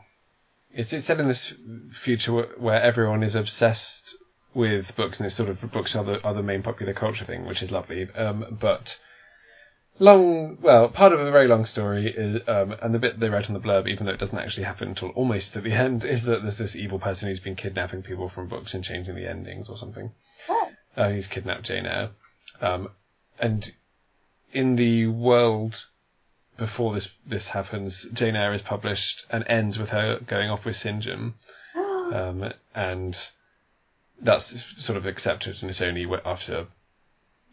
it's it's set in this future where everyone is obsessed with books, and it's sort of books are the, are the main popular culture thing, which is lovely. Um, but long, well, part of a very long story is, um, and the bit they write on the blurb, even though it doesn't actually happen until almost at the end, is that there's this evil person who's been kidnapping people from books and changing the endings or something. Oh. Uh, he's kidnapped Jane Eyre. Um, and in the world before this this happens, Jane Eyre is published and ends with her going off with. John. *gasps* Um, and that's sort of accepted, and it's only after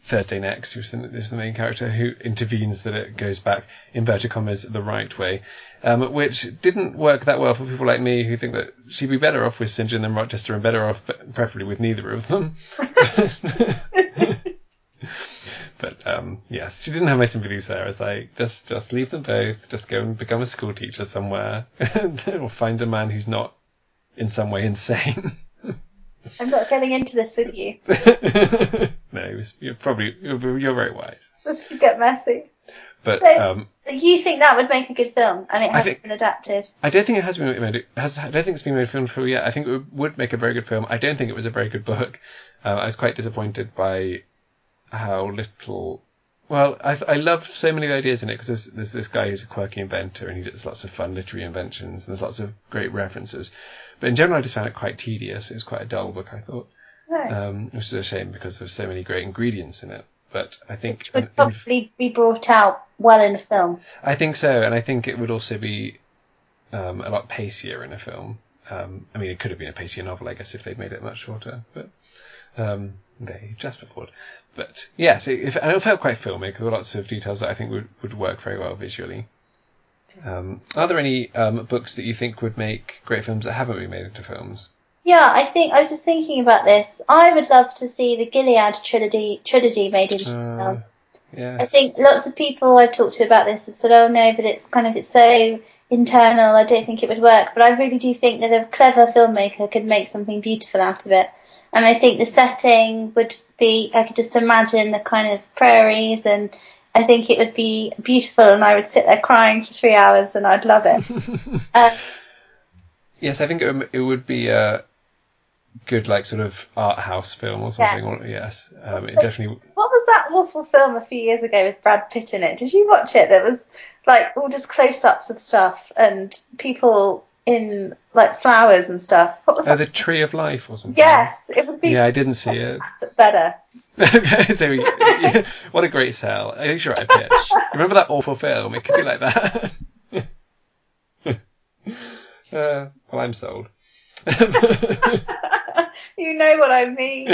Thursday Next, who's the, is the main character, who intervenes that it goes back, inverted commas, the right way, um, which didn't work that well for people like me who think that she'd be better off with St. John than Rochester and better off, but preferably with neither of them. *laughs* But um, yes, she didn't have my sympathies there. I was like, just just leave them both. Just go and become a school teacher somewhere, *laughs* or find a man who's not in some way insane. I'm not getting into this with you. *laughs* no, you're probably you're, you're very wise. This could get messy. But So- um, You think that would make a good film, and it hasn't think- been adapted? I don't think it has been made. It has, I don't think it's been made film for yet. I think it would- make a very good film. I don't think it was a very good book. Uh, I was quite disappointed by how little. Well, I, I loved so many ideas in it because there's, there's this guy who's a quirky inventor and he does lots of fun literary inventions and there's lots of great references. But in general, I just found it quite tedious. It was quite a dull book, I thought, No. um, which is a shame because there's so many great ingredients in it. But I think Which would probably be brought out well in a film. I think so, and I think it would also be um, a lot pacier in a film. Um, I mean, it could have been a pacier novel, I guess, if they'd made it much shorter, but um, they just before. But yes, it, if, and it felt quite filmic. There were lots of details that I think would, would work very well visually. Um, are there any um, books that you think would make great films that haven't been made into films? Yeah, I think I was just thinking about this. I would love to see the Gilead trilogy trilogy made into Uh, film. yeah. I think lots of people I've talked to about this have said, "Oh no, but it's kind of it's so internal. I don't think it would work." But I really do think that a clever filmmaker could make something beautiful out of it. And I think the setting would be. I could just imagine the kind of prairies, and I think it would be beautiful. And I would sit there crying for three hours, and I'd love it. *laughs* um, Yes, I think it would, it would be a good, like, sort of art house film or something. Yes. Yes, um, it definitely. what was that awful film a few years ago with Brad Pitt in it? Did you watch it? That was like all just close-ups of stuff and people in like flowers and stuff. What was Oh, that? the Tree of Life or something. yes, it would be Yeah, I didn't see it. *laughs* better. Okay, *laughs* so yeah, *laughs* what a great sell. At least you're right, pitch. Remember that awful film? It could be like that. *laughs* uh, well, I'm sold. you know what I mean.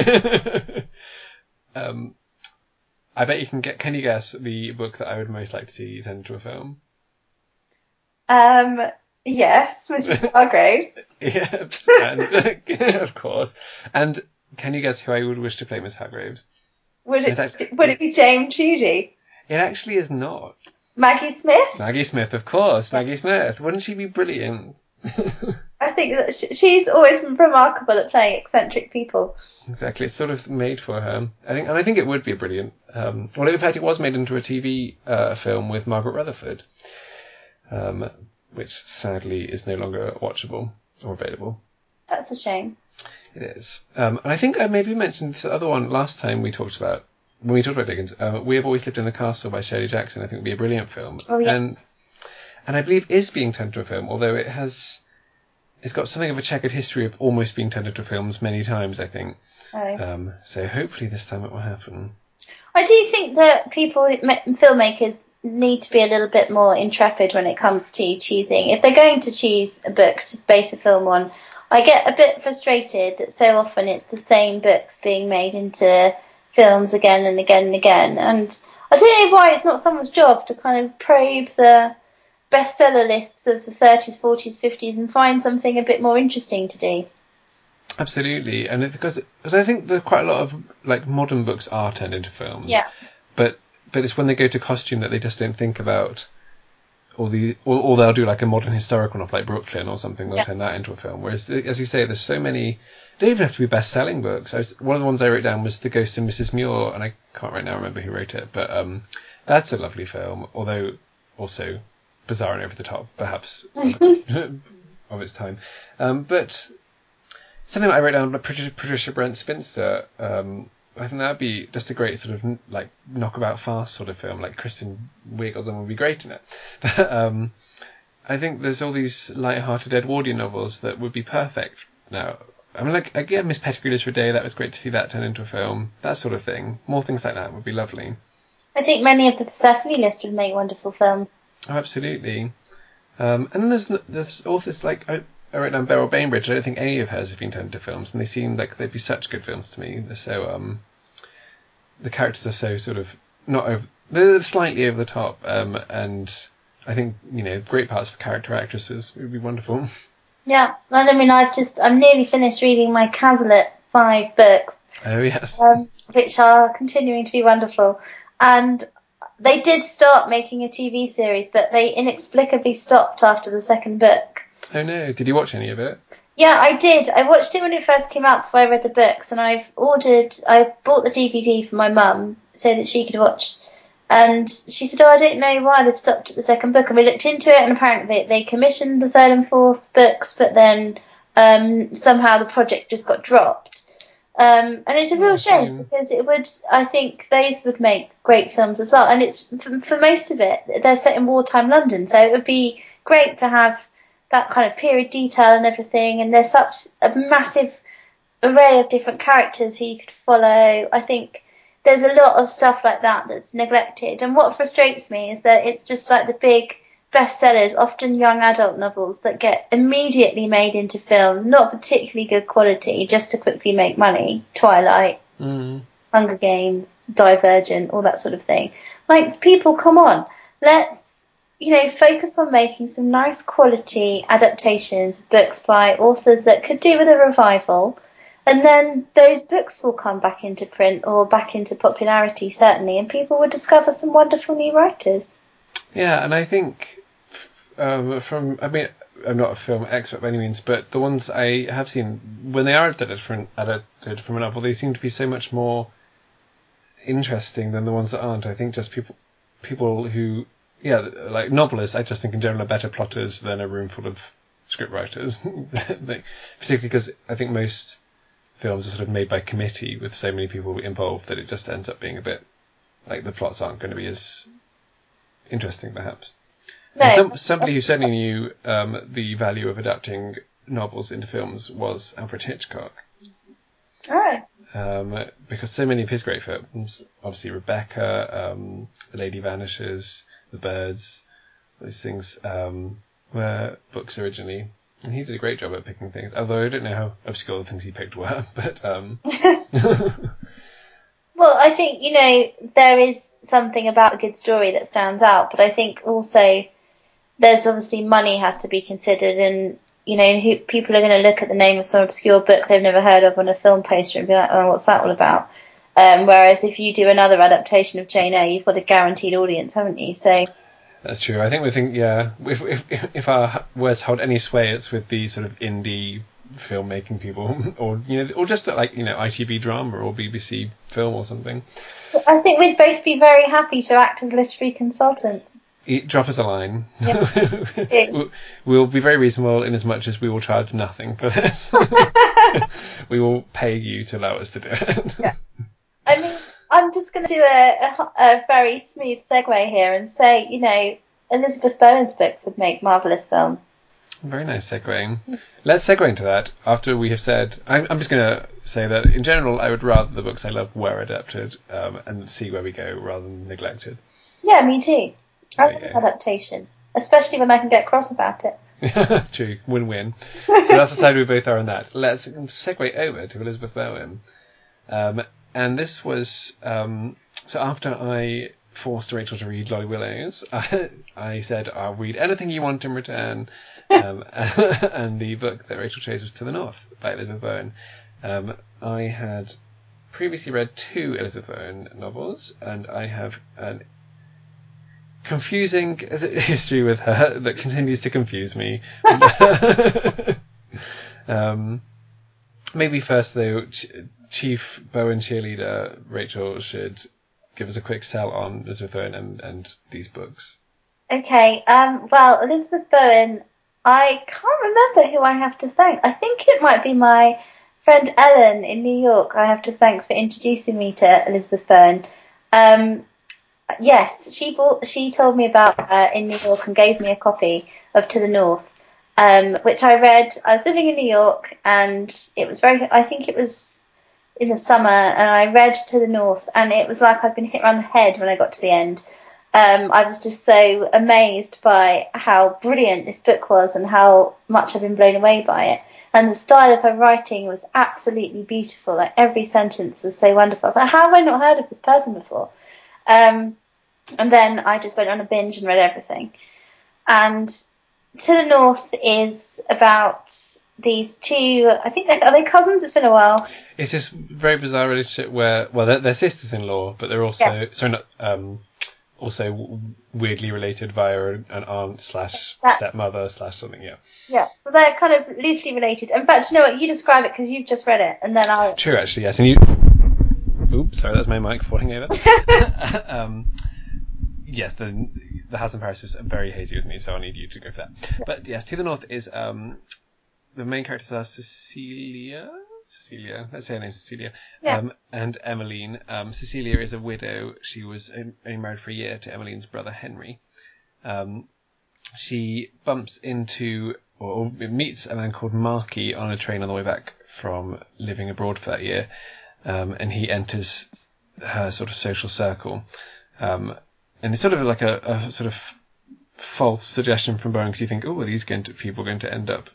um, I bet you can get. Can you guess the book that I would most like to see turned into a film? Um, yes, Mrs. Hargreaves. Yes, and of course. And can you guess who I would wish to play Miss Hargreaves? Would it actually- would it be Dame Judi? It actually is not. Maggie Smith? Maggie Smith, of course. Maggie Smith. Wouldn't she be brilliant? *laughs* I think that she's always remarkable at playing eccentric people. Exactly, it's sort of made for her. I think, and I think it would be brilliant. Um, well, in fact, it was made into a TV uh, film with Margaret Rutherford, um, which sadly is no longer watchable or available. That's a shame. It is, um, and I think I maybe mentioned the other one last time we talked about when we talked about Dickens. Uh, we have always lived in the castle by Shirley Jackson. I think would be a brilliant film, Oh yes. and and I believe is being turned into a film, although it has. It's got something of a checkered history of almost being turned into films many times, I think. Oh. Um, so hopefully this time it will happen. I do think that people, filmmakers, need to be a little bit more intrepid when it comes to choosing. If they're going to choose a book to base a film on, I get a bit frustrated that so often it's the same books being made into films again and again and again. And I don't know why it's not someone's job to kind of probe the bestseller lists of the 30s, 40s, 50s and find something a bit more interesting to do. Absolutely, and it's because because I think are quite a lot of like modern books are turned into films. Yeah. But but it's when they go to costume that they just don't think about. Or the or, or they'll do like a modern historical novel like Brooklyn or something. They'll Yeah. turn that into a film. Whereas as you say, there's so many. They don't even have to be best-selling books. I was, one of the ones I wrote down was The Ghost of Mrs. Muir, and I can't right now remember who wrote it, but um, that's a lovely film. Although also bizarre and over the top, perhaps *laughs* of its time. Um, but something that I wrote down, Patricia Brent Spinster. Um, I think that'd be just a great sort of like knockabout fast sort of film. Like Kristen Wiig would be great in it. *laughs* But, um, I think there's all these light-hearted Edwardian novels that would be perfect now. I mean, like again, Miss Pettigrew Lives for a Day. That was great to see that turn into a film. That sort of thing. More things like that would be lovely. I think many of the Persephone list would make wonderful films. Oh, absolutely. Um, and then there's there's authors like I, wrote down Beryl Bainbridge. I don't think any of hers have been turned into films, and they seem like they'd be such good films to me. They're so um, the characters are so sort of not over. They're slightly over the top, um, and I think you know great parts for character actresses would be wonderful. Yeah, and I mean, I've just I'm nearly finished reading my Cazalet five books. Oh yes. Um, which are continuing to be wonderful, and they did start making a TV series, but they inexplicably stopped after the second book. Oh no! Did you watch any of it? Yeah, I did. I watched it when it first came out before I read the books, and I've ordered. I bought the DVD for my mum so that she could watch. And she said, "Oh, I don't know why they've stopped at the second book." And we looked into it, and apparently they, they commissioned the third and fourth books, but then um, somehow the project just got dropped. Um, and it's a real shame because it would, I think, those would make great films as well. And it's for, for most of it, they're set in wartime London, so it would be great to have that kind of period detail and everything. And there's such a massive array of different characters who you could follow. I think there's a lot of stuff like that that's neglected. And what frustrates me is that it's just like the big bestsellers, often young adult novels that get immediately made into films, not particularly good quality, just to quickly make money. Twilight, mm. Hunger Games, Divergent, all that sort of thing. Like, people, come on, let's, you know, focus on making some nice quality adaptations of books by authors that could do with a revival. And then those books will come back into print or back into popularity, certainly, and people will discover some wonderful new writers. Yeah, and I think um, from I mean I'm not a film expert by any means, but the ones I have seen when they are adapted from adapted from a novel, they seem to be so much more interesting than the ones that aren't. I think just people people who yeah like novelists. I just think in general are better plotters than a room full of scriptwriters, *laughs* particularly because I think most films are sort of made by committee with so many people involved that it just ends up being a bit like the plots aren't going to be as interesting perhaps. No. Some, somebody who certainly knew um, the value of adapting novels into films was Alfred Hitchcock. Oh. Um, because so many of his great films, obviously Rebecca, um, The Lady Vanishes, The Birds, those things um, were books originally. And he did a great job at picking things, although I don't know how obscure the things he picked were. *laughs* But um, *laughs* *laughs* well, I think you know there is something about a good story that stands out, but I think also there's obviously money has to be considered, and you know who, people are going to look at the name of some obscure book they've never heard of on a film poster and be like, oh, what's that all about? Um, whereas if you do another adaptation of Jane Eyre, you've got a guaranteed audience, haven't you? So that's true. I think we think, yeah, if if if our words hold any sway, it's with the sort of indie filmmaking people, *laughs* or you know, or just like you know, ITV drama or BBC film or something. I think we'd both be very happy to act as literary consultants. Drop us a line. Yep. *laughs* we'll be very reasonable in as much as we will charge nothing for this. *laughs* we will pay you to allow us to do it. Yeah. I mean, I'm just going to do a, a, a, very smooth segue here and say, you know, Elizabeth Bowen's books would make marvelous films. Very nice segue. Let's segue into that after we have said. I'm, I'm just going to say that in general, I would rather the books I love were adapted um, and see where we go rather than neglected. Yeah, me too. I love adaptation, especially when I can get cross about it. *laughs* True, win-win. so that's the side we both are on that. Let's segue over to Elizabeth Bowen. Um, and this was um, so after I forced Rachel to read Lolly Willowes, *laughs* I, I said I'll read anything you want in return. Um, *laughs* and the book that Rachel chose was To the North by Elizabeth Bowen. Um, I had previously read two Elizabeth Bowen novels, and I have an confusing *laughs* history with her that continues to confuse me. um, maybe first though, Chief Bowen cheerleader Rachel should give us a quick sell on Elizabeth Bowen and, and these books. Okay, um, well, Elizabeth Bowen, I can't remember who I have to thank. I think it might be my friend Ellen in New York, I have to thank for introducing me to Elizabeth Bowen. Um, yes, she bought, she told me about her in New York and gave me a copy of To the North, um, which I read. I was living in New York and it was very, I think it was in the summer and I read To the North and it was like I'd been hit around the head when I got to the end. Um, I was just so amazed by how brilliant this book was and how much I've been blown away by it. And the style of her writing was absolutely beautiful. Like every sentence was so wonderful. I was like, how have I not heard of this person before? Um, and then I just went on a binge and read everything. And To the North is about these two, I think, are they cousins? It's been a while. It's this very bizarre relationship where, well, they're, they're sisters-in-law, but they're also, yeah. sorry, not, um, also weirdly related via an aunt slash stepmother slash something. Yeah. Yeah. So they're kind of loosely related. In fact, you know what? You describe it because you've just read it, and then I'll. True, actually, yes. And you. Oops, sorry, that's my mic falling over. *laughs* um, yes, the the house in Paris is very hazy with me, so I need you to go for that. But yes, to the north is um, the main characters are Cecilia. Cecilia, let's say her name's Cecilia, yeah. um, and Emmeline. Um, Cecilia is a widow. She was only married for a year to Emmeline's brother Henry. Um, she bumps into or meets a man called Markie on a train on the way back from living abroad for that year, um, and he enters her sort of social circle. Um, and it's sort of like a, a sort of false suggestion from Bowen because you think, oh, are these going to, people going to end up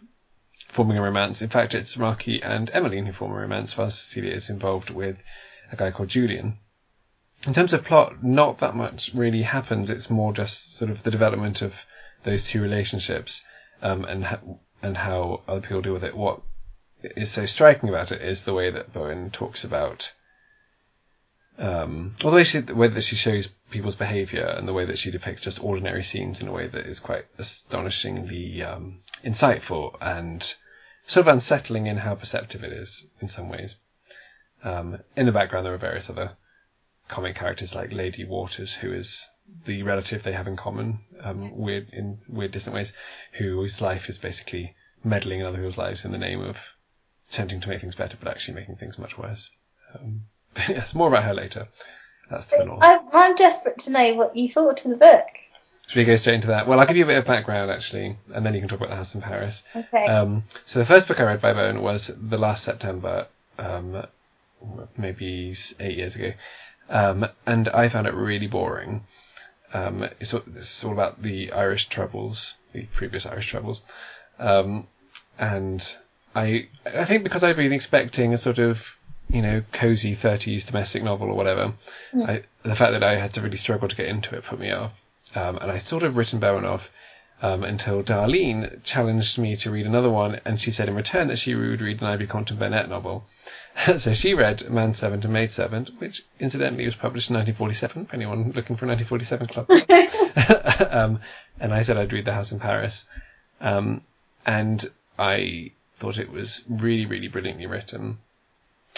forming a romance. In fact, it's Markie and Emmeline who form a romance, while Cecilia is involved with a guy called Julian. In terms of plot, not that much really happens. It's more just sort of the development of those two relationships um, and ha- and how other people deal with it. What is so striking about it is the way that Bowen talks about, um, well, the way, she, the way that she shows people's behaviour and the way that she depicts just ordinary scenes in a way that is quite astonishingly um, insightful and sort of unsettling in how perceptive it is in some ways. Um, in the background, there are various other comic characters like Lady Waters, who is the relative they have in common, um, weird in weird distant ways, whose life is basically meddling in other people's lives in the name of attempting to make things better, but actually making things much worse. Um, *laughs* yes, more about her later. That's to the north. I'm desperate to know what you thought of the book. Should we go straight into that? Well, I'll give you a bit of background actually, and then you can talk about the house in Paris. Okay. Um, so the first book I read by Bowen was The Last September, um, maybe eight years ago, um, and I found it really boring. Um, it's, it's, all about the Irish troubles, the previous Irish troubles, um, and I I think because I've been expecting a sort of you know cozy 30s domestic novel or whatever, mm. I, the fact that I had to really struggle to get into it put me off. Um, and I sort of written Bowen off um, until Darlene challenged me to read another one, and she said in return that she would read an Ivy Compton Burnett novel. *laughs* so she read Man Servant and Maidservant, which incidentally was published in 1947, for anyone looking for a 1947 club. *laughs* *laughs* um, and I said I'd read The House in Paris. Um, and I thought it was really, really brilliantly written.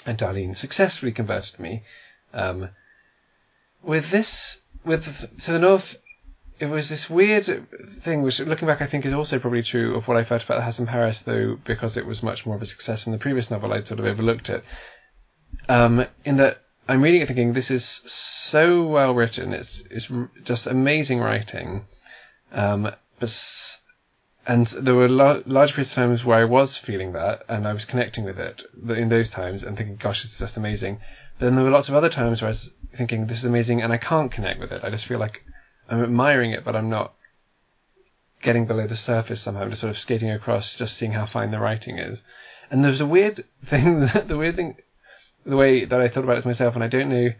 And Darlene successfully converted me. Um, with this, with To the North, it was this weird thing, which looking back, I think is also probably true of what I felt about in Paris, though because it was much more of a success in the previous novel, I'd sort of overlooked it. Um, in that I'm reading it thinking this is so well written, it's it's just amazing writing, um, but and there were large periods of times where I was feeling that and I was connecting with it in those times and thinking, gosh, it's just amazing. But then there were lots of other times where I was thinking, this is amazing, and I can't connect with it. I just feel like I'm admiring it, but I'm not getting below the surface somehow. I'm just sort of skating across, just seeing how fine the writing is. And there's a weird *laughs* thing, *laughs* the weird thing, the way that I thought about it myself, and I don't know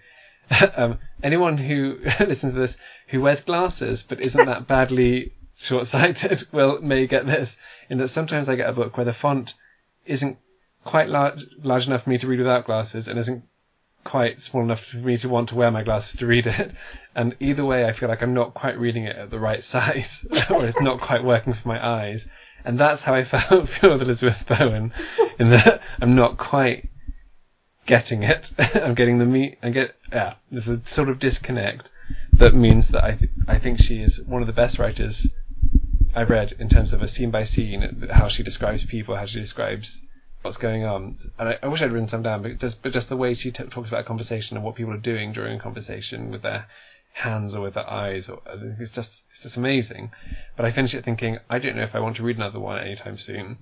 *laughs* um, anyone who listens to this who wears glasses but isn't that badly short-sighted *laughs* will may get this. In that sometimes I get a book where the font isn't quite large, large enough for me to read without glasses, and isn't quite small enough for me to want to wear my glasses to read it. *laughs* And either way, I feel like I'm not quite reading it at the right *laughs* size, or it's not quite working for my eyes. And that's how I felt, feel with Elizabeth Bowen, in that I'm not quite getting it. I'm getting the meat. I get yeah. There's a sort of disconnect that means that I th- I think she is one of the best writers I've read in terms of a scene by scene how she describes people, how she describes what's going on. And I, I wish I'd written some down, but just but just the way she t- talks about a conversation and what people are doing during a conversation with their hands or with their eyes, or it's just it's just amazing. But I finished it thinking, I don't know if I want to read another one anytime soon.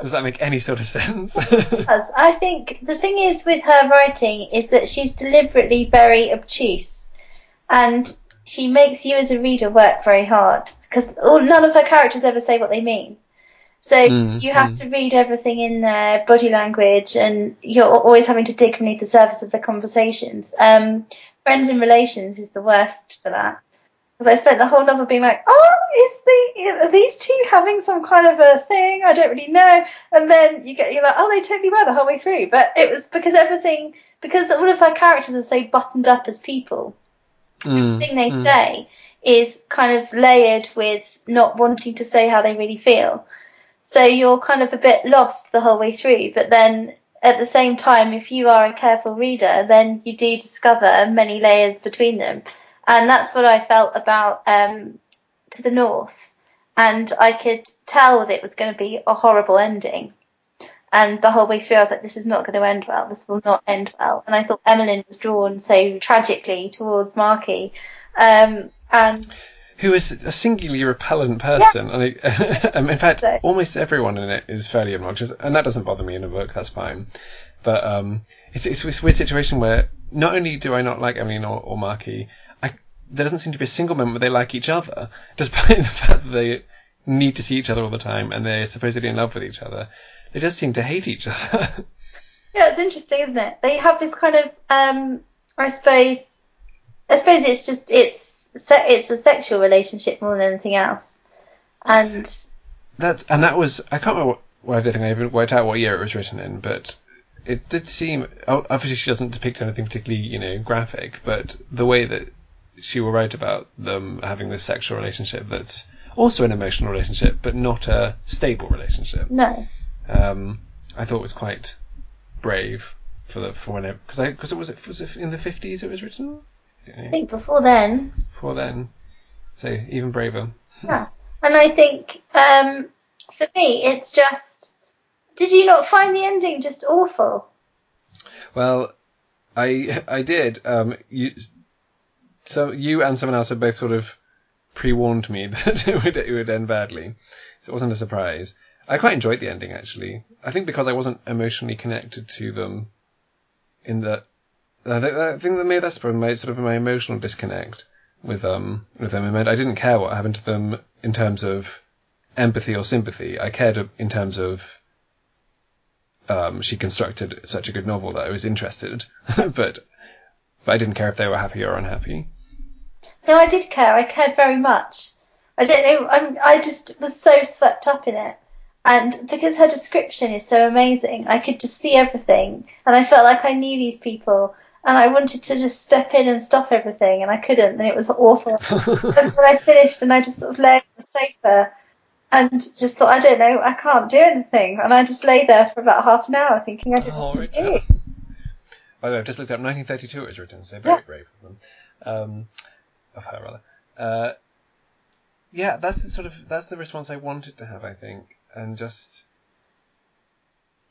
Does that make any sort of *laughs* sense? does. I think the thing is with her writing is that she's deliberately very obtuse, and she makes you as a reader work very hard because none of her characters ever say what they mean. So Mm, you have mm. to read everything in their body language, and you're always having to dig beneath the surface of the conversations. Um, Friends and Relations is the worst for that. Because I spent the whole novel being like, oh, is the are these two having some kind of a thing? I don't really know. And then you get you're like, oh, they totally were the whole way through. But it was because everything because all of her characters are so buttoned up as people. Mm, Everything they mm. say is kind of layered with not wanting to say how they really feel. So you're kind of a bit lost the whole way through. But then at the same time, if you are a careful reader, then you do discover many layers between them. And that's what I felt about um, To the North. And I could tell that it was going to be a horrible ending. And the whole way through, I was like, this is not going to end well. This will not end well. And I thought Emmeline was drawn so tragically towards Markie. Um, and Who is a singularly repellent person, and I, *laughs* um, in fact, So- almost everyone in it is fairly obnoxious, and that doesn't bother me in a book. That's fine. But um, it's it's this weird situation where not only do I not like Emmeline or, or Markie, I, there doesn't seem to be a single moment where they like each other, *laughs* despite the fact that they need to see each other all the time and they're supposedly in love with each other. They just seem to hate each other. *laughs* Yeah, it's interesting, isn't it? They have this kind of, um, I suppose, I suppose it's just it's se- it's a sexual relationship more than anything else, and That and that was I can't remember what, what I did think I even worked out what year it was written in, but it did seem obviously she doesn't depict anything particularly you know graphic, but the way that she will write about them having this sexual relationship that's also an emotional relationship, but not a stable relationship. no, Um, I thought was quite brave for the for when because I because it was it was it in the fifties it was written I think before then, before then, so even braver. yeah, and I think um, for me, it's just, did you not find the ending just awful? Well, I I did. Um, you, so you and someone else had both sort of pre-warned me *laughs* that it would it would end badly, so it wasn't a surprise. I quite enjoyed the ending actually. I think because I wasn't emotionally connected to them, in that, I think, that maybe that's probably my sort of my emotional disconnect with um with them. I didn't care what happened to them in terms of empathy or sympathy. I cared in terms of um, she constructed such a good novel that I was interested, *laughs* but but I didn't care if they were happy or unhappy. So I did care. I cared very much. I don't know. I'm, I just was so swept up in it. And because her description is so amazing, I could just see everything. And I felt like I knew these people. And I wanted to just step in and stop everything. And I couldn't. And it was awful. *laughs* and when I finished and I just sort of lay on the sofa and just thought, I don't know, I can't do anything. And I just lay there for about half an hour thinking I didn't know Oh, what to do. By the way, I've just looked up 1932 it was written, so very Yeah. brave of them. Um, of her, rather. Uh, yeah, that's the sort of, that's the response I wanted to have, I think. And just,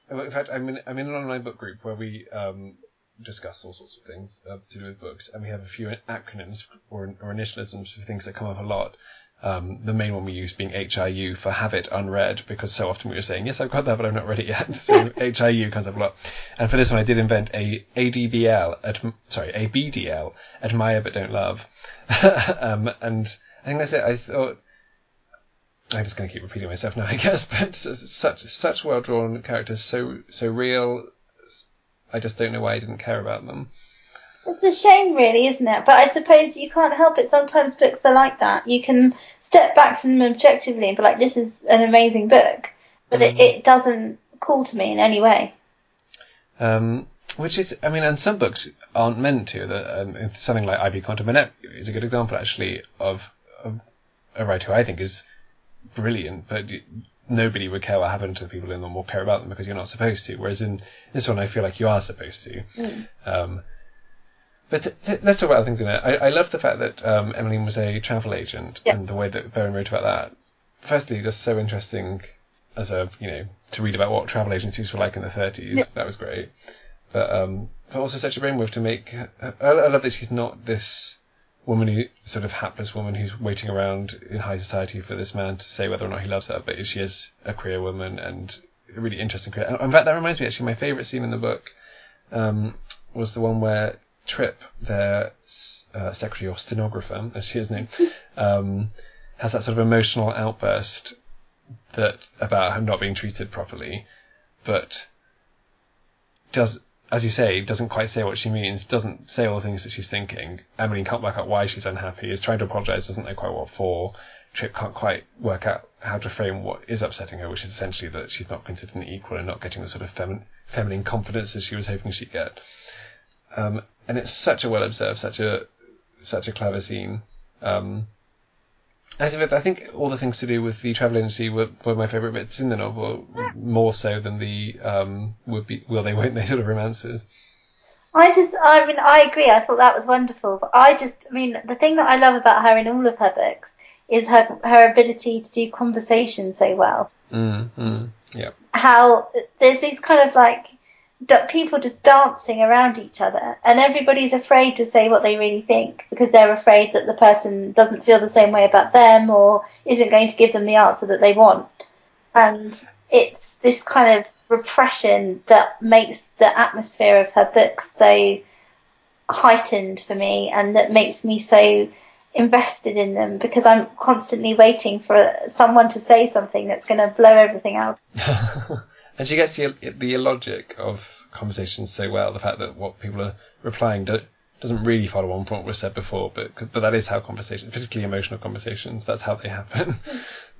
in fact, I'm in, I'm in an online book group where we, um, discuss all sorts of things uh, to do with books, and we have a few acronyms or, or initialisms for things that come up a lot. Um, the main one we use being HIU for have it unread, because so often we were saying, yes, I've got that, but I've not read it yet. *laughs* So HIU comes up a lot. And for this one, I did invent a ADBL, ad, sorry, a BDL, admire but don't love. *laughs* um, and I think that's it. I thought, I'm just going to keep repeating myself now, *laughs* I guess, but such, such well drawn characters, so, so real. I just don't know why I didn't care about them. It's a shame, really, isn't it? But I suppose you can't help it. Sometimes books are like that. You can step back from them objectively and be like, this is an amazing book. But it, it doesn't call to me in any way. Um, which is, I mean, and some books aren't meant to. That um, something like Ivy Compton Burnett is a good example, actually, of, of a writer who I think is brilliant, but nobody would care what happened to the people in them or care about them because you're not supposed to. Whereas in this one, I feel like you are supposed to. Um, but t- t- let's talk about other things in it. I, I love the fact that um, Emmeline was a travel agent and the way that Bowen wrote about that. Firstly, just so interesting as a you know to read about what travel agencies were like in the 30s. Yeah. That was great. But um, but also such a brainwave to make. I, I love that she's not this woman who sort of hapless woman who's waiting around in high society for this man to say whether or not he loves her, but she is a queer woman and a really interesting queer. In fact, that reminds me actually, my favourite scene in the book um, was the one where Trip, their uh, secretary or stenographer, as she is named, *laughs* um, has that sort of emotional outburst that about him not being treated properly, but does as you say, doesn't quite say what she means, doesn't say all the things that she's thinking. Emily can't work out why she's unhappy, is trying to apologise, doesn't know quite what for. Trip can't quite work out how to frame what is upsetting her, which is essentially that she's not considered an equal and not getting the sort of femi- feminine confidence that she was hoping she'd get. Um, and it's such a well observed, such a such a clever scene. Um, I think, I think all the things to do with the travel agency were, were my favourite bits in the novel, more so than the um, would be will they won't they sort of romances. I just, I mean, I agree. I thought that was wonderful. But I just, I mean, the thing that I love about her in all of her books is her her ability to do conversation so well. Mm, mm, yeah. How there's these kind of like people just dancing around each other, and everybody's afraid to say what they really think because they're afraid that the person doesn't feel the same way about them or isn't going to give them the answer that they want. And it's this kind of repression that makes the atmosphere of her books so heightened for me and that makes me so invested in them because I'm constantly waiting for someone to say something that's going to blow everything else. *laughs* and she gets the, the logic of conversations so well. The fact that what people are replying do, doesn't really follow on from what was said before, but but that is how conversations, particularly emotional conversations, that's how they happen.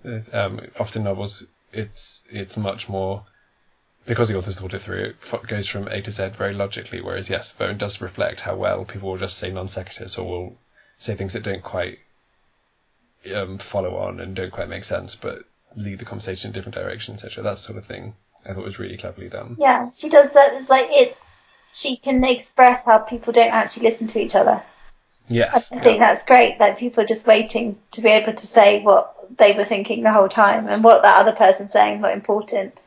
*laughs* um, often novels, it's it's much more because the author's thought it through. It goes from A to Z very logically. Whereas yes, Bowen does reflect how well people will just say non sequiturs or will say things that don't quite um, follow on and don't quite make sense, but lead the conversation in a different directions, etc. That sort of thing. I thought it was really cleverly done. Yeah, she does that. Like it's she can express how people don't actually listen to each other. Yes, I think yeah. that's great. That people are just waiting to be able to say what they were thinking the whole time, and what that other person's saying is not important.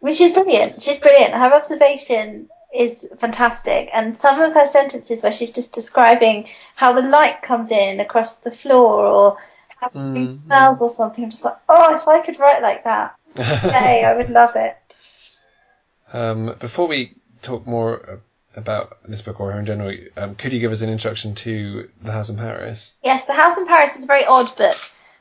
Which is brilliant. She's brilliant. Her observation is fantastic, and some of her sentences where she's just describing how the light comes in across the floor, or how mm, it smells, or something. I'm just like, oh, if I could write like that, hey, I would love it. Um, before we talk more about this book or her in general, um, could you give us an introduction to The House in Paris? Yes, The House in Paris is a very odd book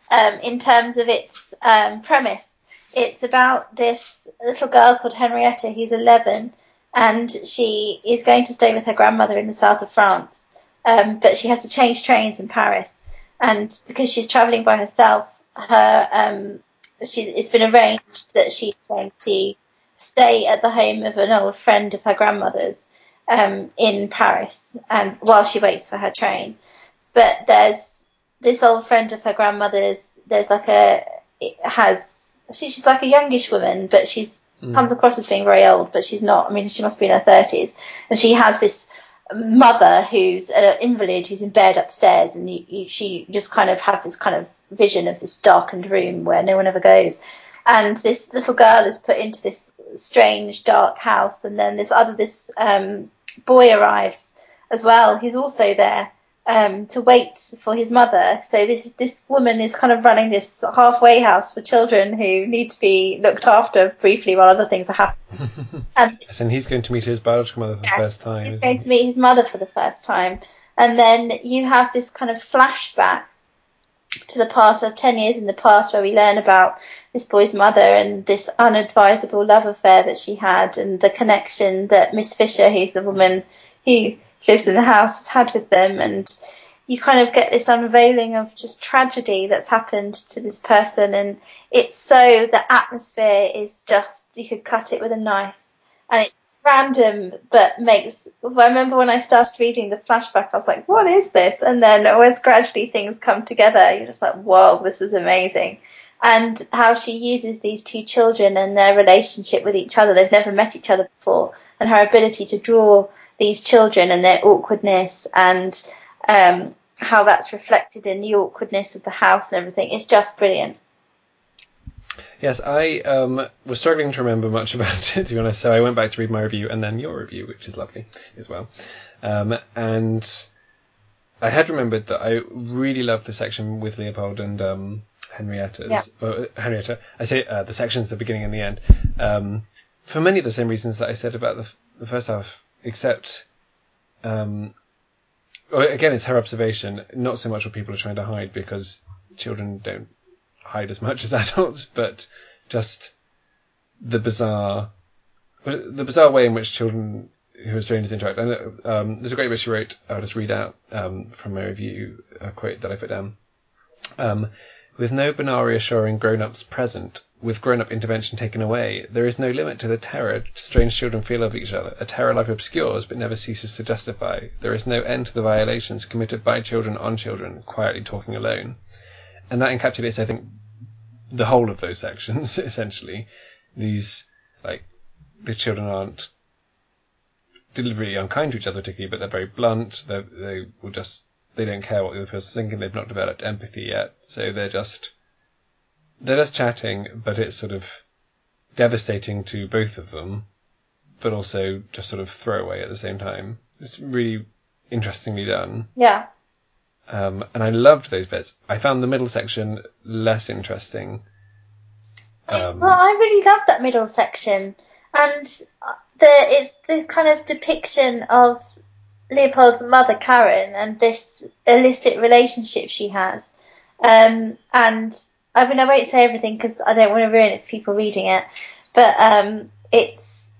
um, in terms of its um, premise. It's about this little girl called Henrietta who's 11 and she is going to stay with her grandmother in the south of France. Um, but she has to change trains in Paris. And because she's travelling by herself, her um, she, it's been arranged that she's going to stay at the home of an old friend of her grandmother's um, in Paris, and while she waits for her train. But there's this old friend of her grandmother's. There's like a it has she, she's like a youngish woman, but she's mm. comes across as being very old, but she's not. I mean, she must be in her thirties, and she has this mother who's an invalid who's in bed upstairs, and you, you, she just kind of have this kind of vision of this darkened room where no one ever goes. And this little girl is put into this strange dark house, and then this other this um, boy arrives as well, He's also there um, to wait for his mother. So this this woman is kind of running this halfway house for children who need to be looked after briefly while other things are happening. *laughs* and, and he's going to meet his biological mother for yeah, the first time. He's going he? to meet his mother for the first time, and then you have this kind of flashback to the past, of 10 years in the past, where we learn about this boy's mother and this unadvisable love affair that she had, and the connection that Miss Fisher, who's the woman who lives in the house, has had with them. And you kind of get this unveiling of just tragedy that's happened to this person. And it's so, the atmosphere is just, you could cut it with a knife. And it's random, but makes. I remember when I started reading the flashback, I was like, "What is this?" And then as gradually things come together, you're just like, "Whoa, this is amazing!" And how she uses these two children and their relationship with each other. They've never met each other before, and her ability to draw these children and their awkwardness and um, how that's reflected in the awkwardness of the house and everything. It's just brilliant. Yes, I um, was struggling to remember much *laughs* about it, to be honest, so I went back to read my review and then your review, which is lovely as well. Um, and I had remembered that I really loved the section with Leopold and um, Henrietta's. Yeah. Uh, Henrietta. I say uh, the sections, the beginning and the end. Um, for many of the same reasons that I said about the, f- the first half, except, um, again, it's her observation, not so much what people are trying to hide because children don't hide as much *laughs* as adults, but just the bizarre, the bizarre way in which children who are strangers interact. And um, there's a great bit she wrote. I'll just read out um, from my review a quote that I put down. Um, with no banal assuring grown-ups present, with grown-up intervention taken away, there is no limit to the terror strange children feel of each other, a terror life obscures but never ceases to justify. There is no end to the violations committed by children on children, quietly talking alone. And that encapsulates, I think, the whole of those sections, *laughs* essentially. These, like, the children aren't deliberately unkind to each other particularly, but they're very blunt, they they will just, they don't care what the other person's thinking, they've not developed empathy yet, so they're just, they're just chatting, but it's sort of devastating to both of them, but also just sort of throwaway at the same time. It's really interestingly done. Yeah. Um, and I loved those bits. I found the middle section less interesting. Um, well, I really love that middle section, and the it's the kind of depiction of Leopold's mother, Karen, and this illicit relationship she has. Um, and I mean, I won't say everything because I don't want to ruin it for people reading it, but um, it's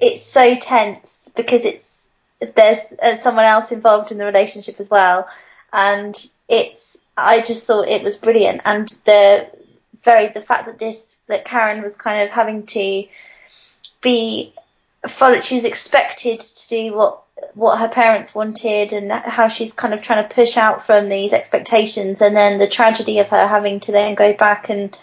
it's so tense because it's there's uh, someone else involved in the relationship as well, and it's I just thought it was brilliant, and the very the fact that this that Karen was kind of having to be follow she's expected to do what what her parents wanted and how she's kind of trying to push out from these expectations and then the tragedy of her having to then go back and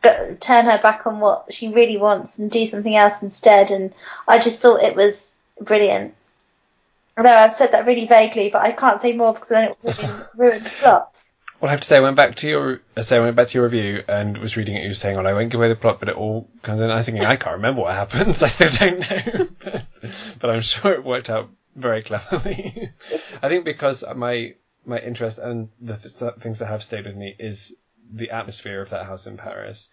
go, turn her back on what she really wants and do something else instead and I just thought it was brilliant. I know I've said that really vaguely, but I can't say more because then it would ruin, *laughs* ruin the plot. Well, I have to say, I went back to your, I say, I went back to your review and was reading it. You were saying, "Well, I won't give away the plot, but it all comes in." I was thinking, I can't remember what happens. *laughs* I still don't know, but, *laughs* but I'm sure it worked out very cleverly. I think because my my interest and the th- things that have stayed with me is the atmosphere of that house in Paris.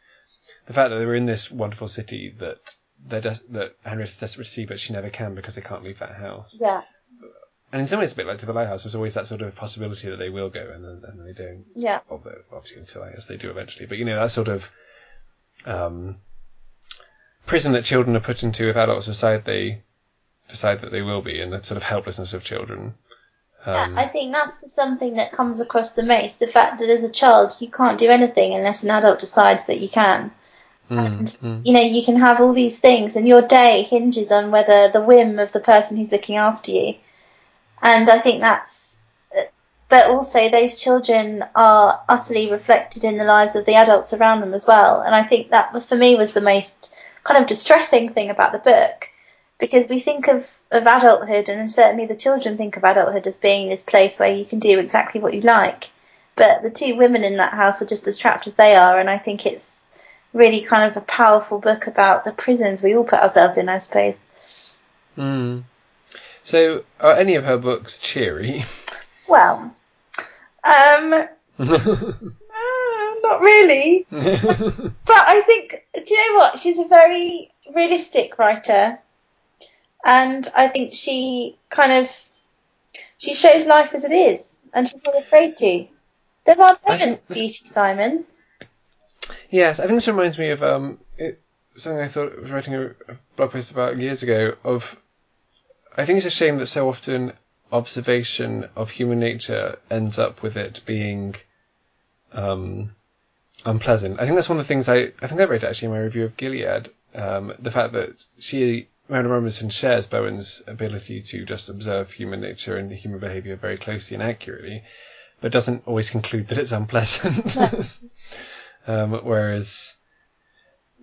The fact that they were in this wonderful city that they're des- that Henrietta's desperate to see, but she never can because they can't leave that house. Yeah, And in some ways, it's a bit like to the lighthouse, there's always that sort of possibility that they will go and then, and they don't. yeah, Although obviously in Still Lighthouse they do eventually, but you know that sort of um, prison that children are put into if adults decide they decide that they will be, and the sort of helplessness of children. Um, yeah. I think that's something that comes across the most. The fact that as a child you can't do anything unless an adult decides that you can. mm, And mm. you know you can have all these things, and your day hinges on whether the whim of the person who's looking after you. And I think that's. But also, those children are utterly reflected in the lives of the adults around them as well. And I think that, for me, was the most kind of distressing thing about the book, because we think of of adulthood, and certainly the children think of adulthood as being this place where you can do exactly what you like. But the two women in that house are just as trapped as they are, and I think it's really kind of a powerful book about the prisons we all put ourselves in, I suppose. Mm. So, are any of her books cheery? *laughs* Well, um, *laughs* uh, not really. *laughs* But I think, do you know what? She's a very realistic writer, and I think she kind of she shows life as it is, and she's not afraid to. There are moments of beauty, Simon. Yes, I think this reminds me of um, it, something I thought I was writing a, a blog post about years ago. Of, I think it's a shame that so often observation of human nature ends up with it being um, unpleasant. I think that's one of the things I I think I wrote actually in my review of Gilead. Um, the fact that she Marilynne Robinson shares Bowen's ability to just observe human nature and human behaviour very closely and accurately, but doesn't always conclude that it's unpleasant. *laughs* Um, whereas,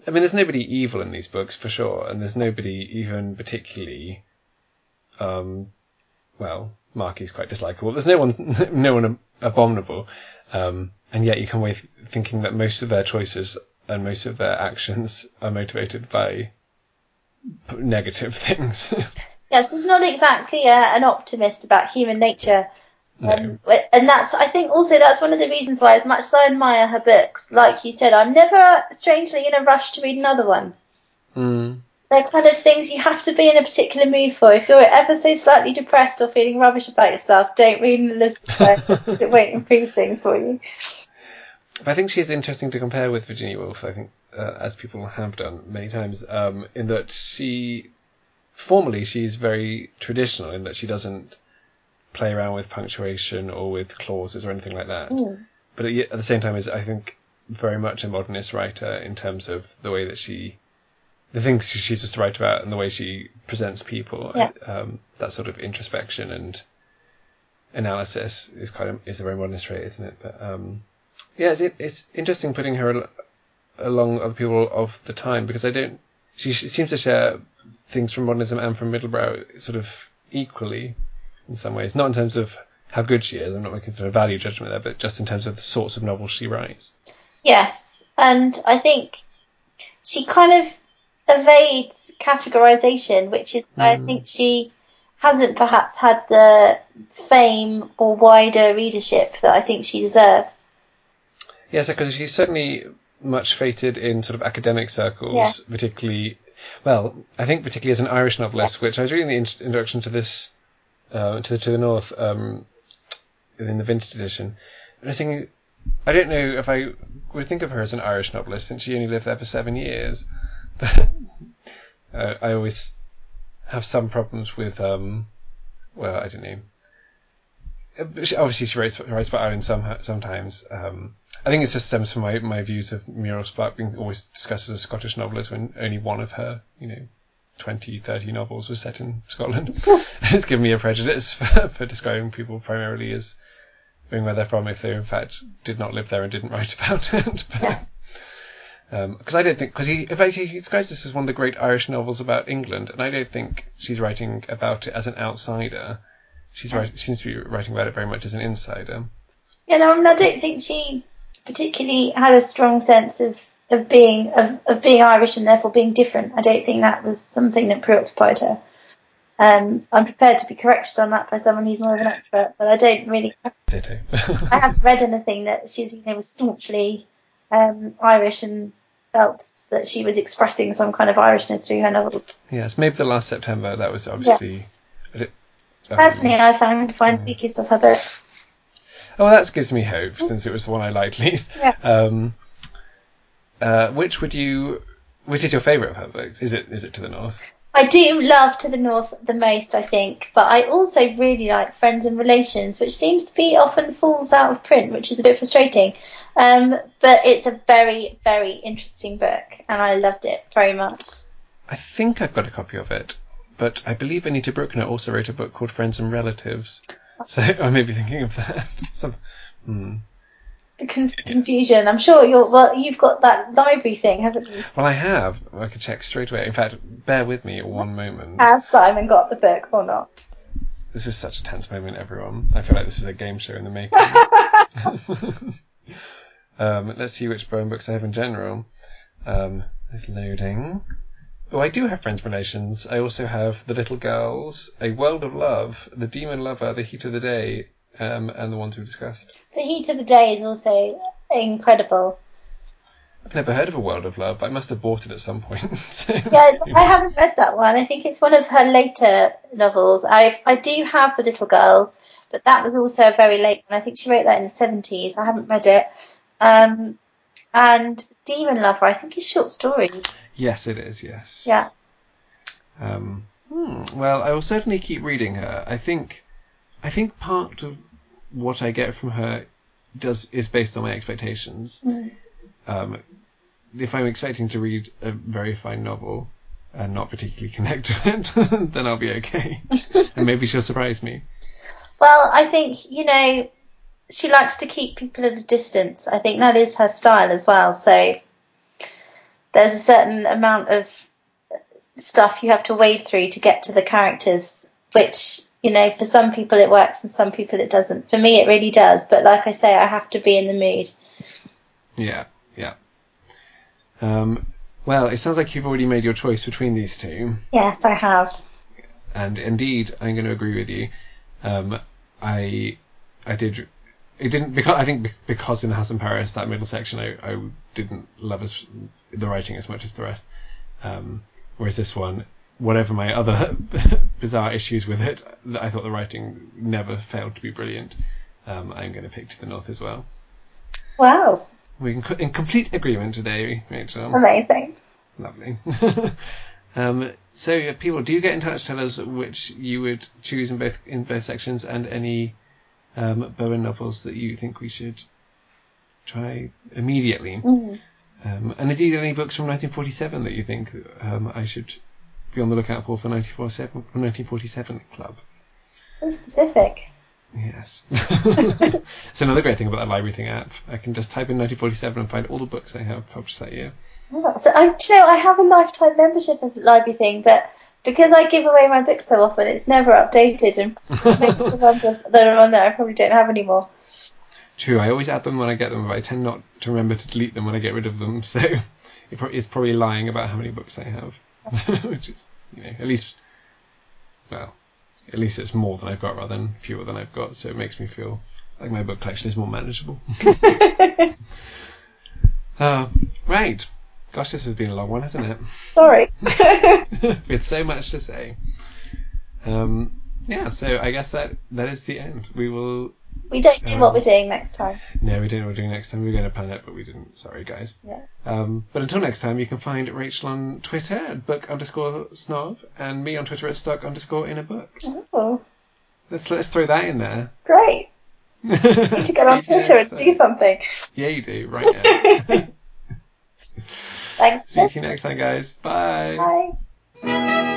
I mean, there's nobody evil in these books for sure, and there's nobody even particularly, um, well, Markie's quite dislikable. There's no one, *laughs* no one abominable, um, and yet you come away thinking that most of their choices and most of their actions are motivated by negative *laughs* things. Yeah, she's not exactly uh, an optimist about human nature. Um, but- and that's, I think also that's one of the reasons why, as much as I admire her books, like you said, I'm never strangely in a rush to read another one. mm. They're kind of things you have to be in a particular mood for. If you're ever so slightly depressed or feeling rubbish about yourself, don't read an Elizabeth because it won't improve things for you. I think she is interesting to compare with Virginia Woolf. I think, uh, as people have done many times, um, in that she, formally, she's very traditional in that she doesn't play around with punctuation or with clauses or anything like that. Mm. But at, at the same time, is I think very much a modernist writer in terms of the way that she, the things she chooses to write about and the way she presents people. Yeah. Um, that sort of introspection and analysis is kind of is a very modernist trait, isn't it? But um, yeah, it's, it's interesting putting her al- along other people of the time because I don't. She, she seems to share things from modernism and from Middlebrow sort of equally in some ways. Not in terms of how good she is. I'm not making sort of value judgment there, but just in terms of the sorts of novels she writes. Yes, and I think she kind of evades categorization, which is why I Mm. think she hasn't perhaps had the fame or wider readership that I think she deserves. Yes, because she's certainly much fated in sort of academic circles, particularly. Well, I think particularly as an Irish novelist, which I was reading the in- introduction to this, uh, to the to the North, um, in the vintage edition. And I was thinking, I don't know if I would think of her as an Irish novelist since she only lived there for seven years. Uh, *laughs* I always have some problems with, um, well, I don't know. She- Obviously, she writes, writes about Ireland some, sometimes. Um, I think it just stems from my, my views of Muriel Spark being always discussed as a Scottish novelist when only one of her, you know, 20, 30 novels was set in Scotland. *laughs* it's given me a prejudice *laughs* for, for describing people primarily as being where they're from if they in fact did not live there and didn't write about it. But, Yes. Because I don't think because he fact he describes this as one of the great Irish novels about England, and I don't think she's writing about it as an outsider. She's right, seems to be writing about it very much as an insider. You no, I, mean, I don't think she particularly had a strong sense of, of being of, of being Irish and therefore being different. I don't think that was something that preoccupied her. Um, I'm prepared to be corrected on that by someone who's more of an expert, but I don't really. *laughs* I haven't read anything that she's you know was staunchly um, Irish and felt that she was expressing some kind of Irishness through her novels. yes, maybe the last September that was obviously. Yes. um, Personally, I found find the weakest of her books. Oh, well, that gives me hope since it was the one I liked least. *laughs* Yeah. Um, uh, which would you? Which is your favourite of her books? Is it is it To the North? I do love To the North the most, I think, but I also really like Friends and Relations, which seems to be often falls out of print, which is a bit frustrating. Um, but it's a very, very interesting book, and I loved it very much. I think I've got a copy of it, but I believe Anita Brookner also wrote a book called Friends and Relatives. So *laughs* I may be thinking of that. *laughs* Some, hmm. Confusion. I'm sure you're. Well, you've got that LibraryThing, haven't you? Well, I have. I can check straight away. In fact, bear with me one moment. Has Simon got the book or not? This is such a tense moment, everyone. I feel like this is a game show in the making. *laughs* um, let's see which Bowen books I have in general. Um, it's loading. Oh, I do have Friends Relations. I also have The Little Girls, A World of Love, The Demon Lover, The Heat of the Day, um, and the ones we've discussed. The Heat of the Day is also incredible. I've never heard of A World of Love. I must have bought it at some point. *laughs* so- Yeah, I haven't read that one. I think it's one of her later novels. I I do have The Little Girls, but that was also a very late one. I think she wrote that in the seventies. I haven't read it. Um, and Demon Lover, I think is short stories. Yes, it is. Yes. Yeah. Um, hmm, well, I will certainly keep reading her. I think, I think part of what I get from her does is based on my expectations. Mm. Um, if I'm expecting to read a very fine novel and not particularly connect to it, *laughs* then I'll be okay. *laughs* and maybe she'll surprise me. Well, I think you know she likes to keep people at a distance. I think that is her style as well. So there's a certain amount of stuff you have to wade through to get to the characters, which you know for some people it works and some people it doesn't. For me, it really does. But like I say, I have to be in the mood. Yeah, yeah. Um, well, it sounds like you've already made your choice between these two, Yes, I have. and indeed, I'm going to agree with you. Um, I, I did. It didn't because I think because in House in Paris that middle section I, I didn't love as the writing as much as the rest. Um, whereas this one, whatever my other *laughs* bizarre issues with it, I thought the writing never failed to be brilliant. Um, I'm going to pick To the North as well. Wow, We're in, co- in complete agreement today, Rachel. amazing. Lovely. *laughs* um, so, people, do you get in touch. Tell us which you would choose in both in both sections, and any um, Bowen novels that you think we should try immediately. Mm. Um, and indeed, any books from 1947 that you think um, I should be on the lookout for for 1947 for 1947 Club. So specific. Yes. *laughs* it's another great thing about that LibraryThing app. I can just type in 1947 and find all the books I have published that year. Oh, So I, you know, I have a lifetime membership of LibraryThing, but because I give away my books so often, it's never updated, and *laughs* the ones that are on there I probably don't have anymore. True, I always add them when I get them, but I tend not to remember to delete them when I get rid of them. *laughs* So it's probably lying about how many books I have, *laughs* which is, you know, at least, well, at least it's more than I've got rather than fewer than I've got. So it makes me feel like my book collection is more manageable. *laughs* uh, right. Gosh, this has been a long one, hasn't it? Sorry. *laughs* we had so much to say. Um, yeah, so I guess that that is the end. We will. We don't know what we're doing next time. No, we don't know what we're doing next time. We were going to plan it, but we didn't. Sorry, guys. Yeah. Um, but until next time, you can find Rachel on Twitter at book underscore snob and me on Twitter at stuck underscore in a book. Oh, Let's let's throw that in there. great. *laughs* Need to get on Twitter and do something. Yeah, you do right now. *laughs* *laughs* Thanks. See you next time, guys. Bye. Bye.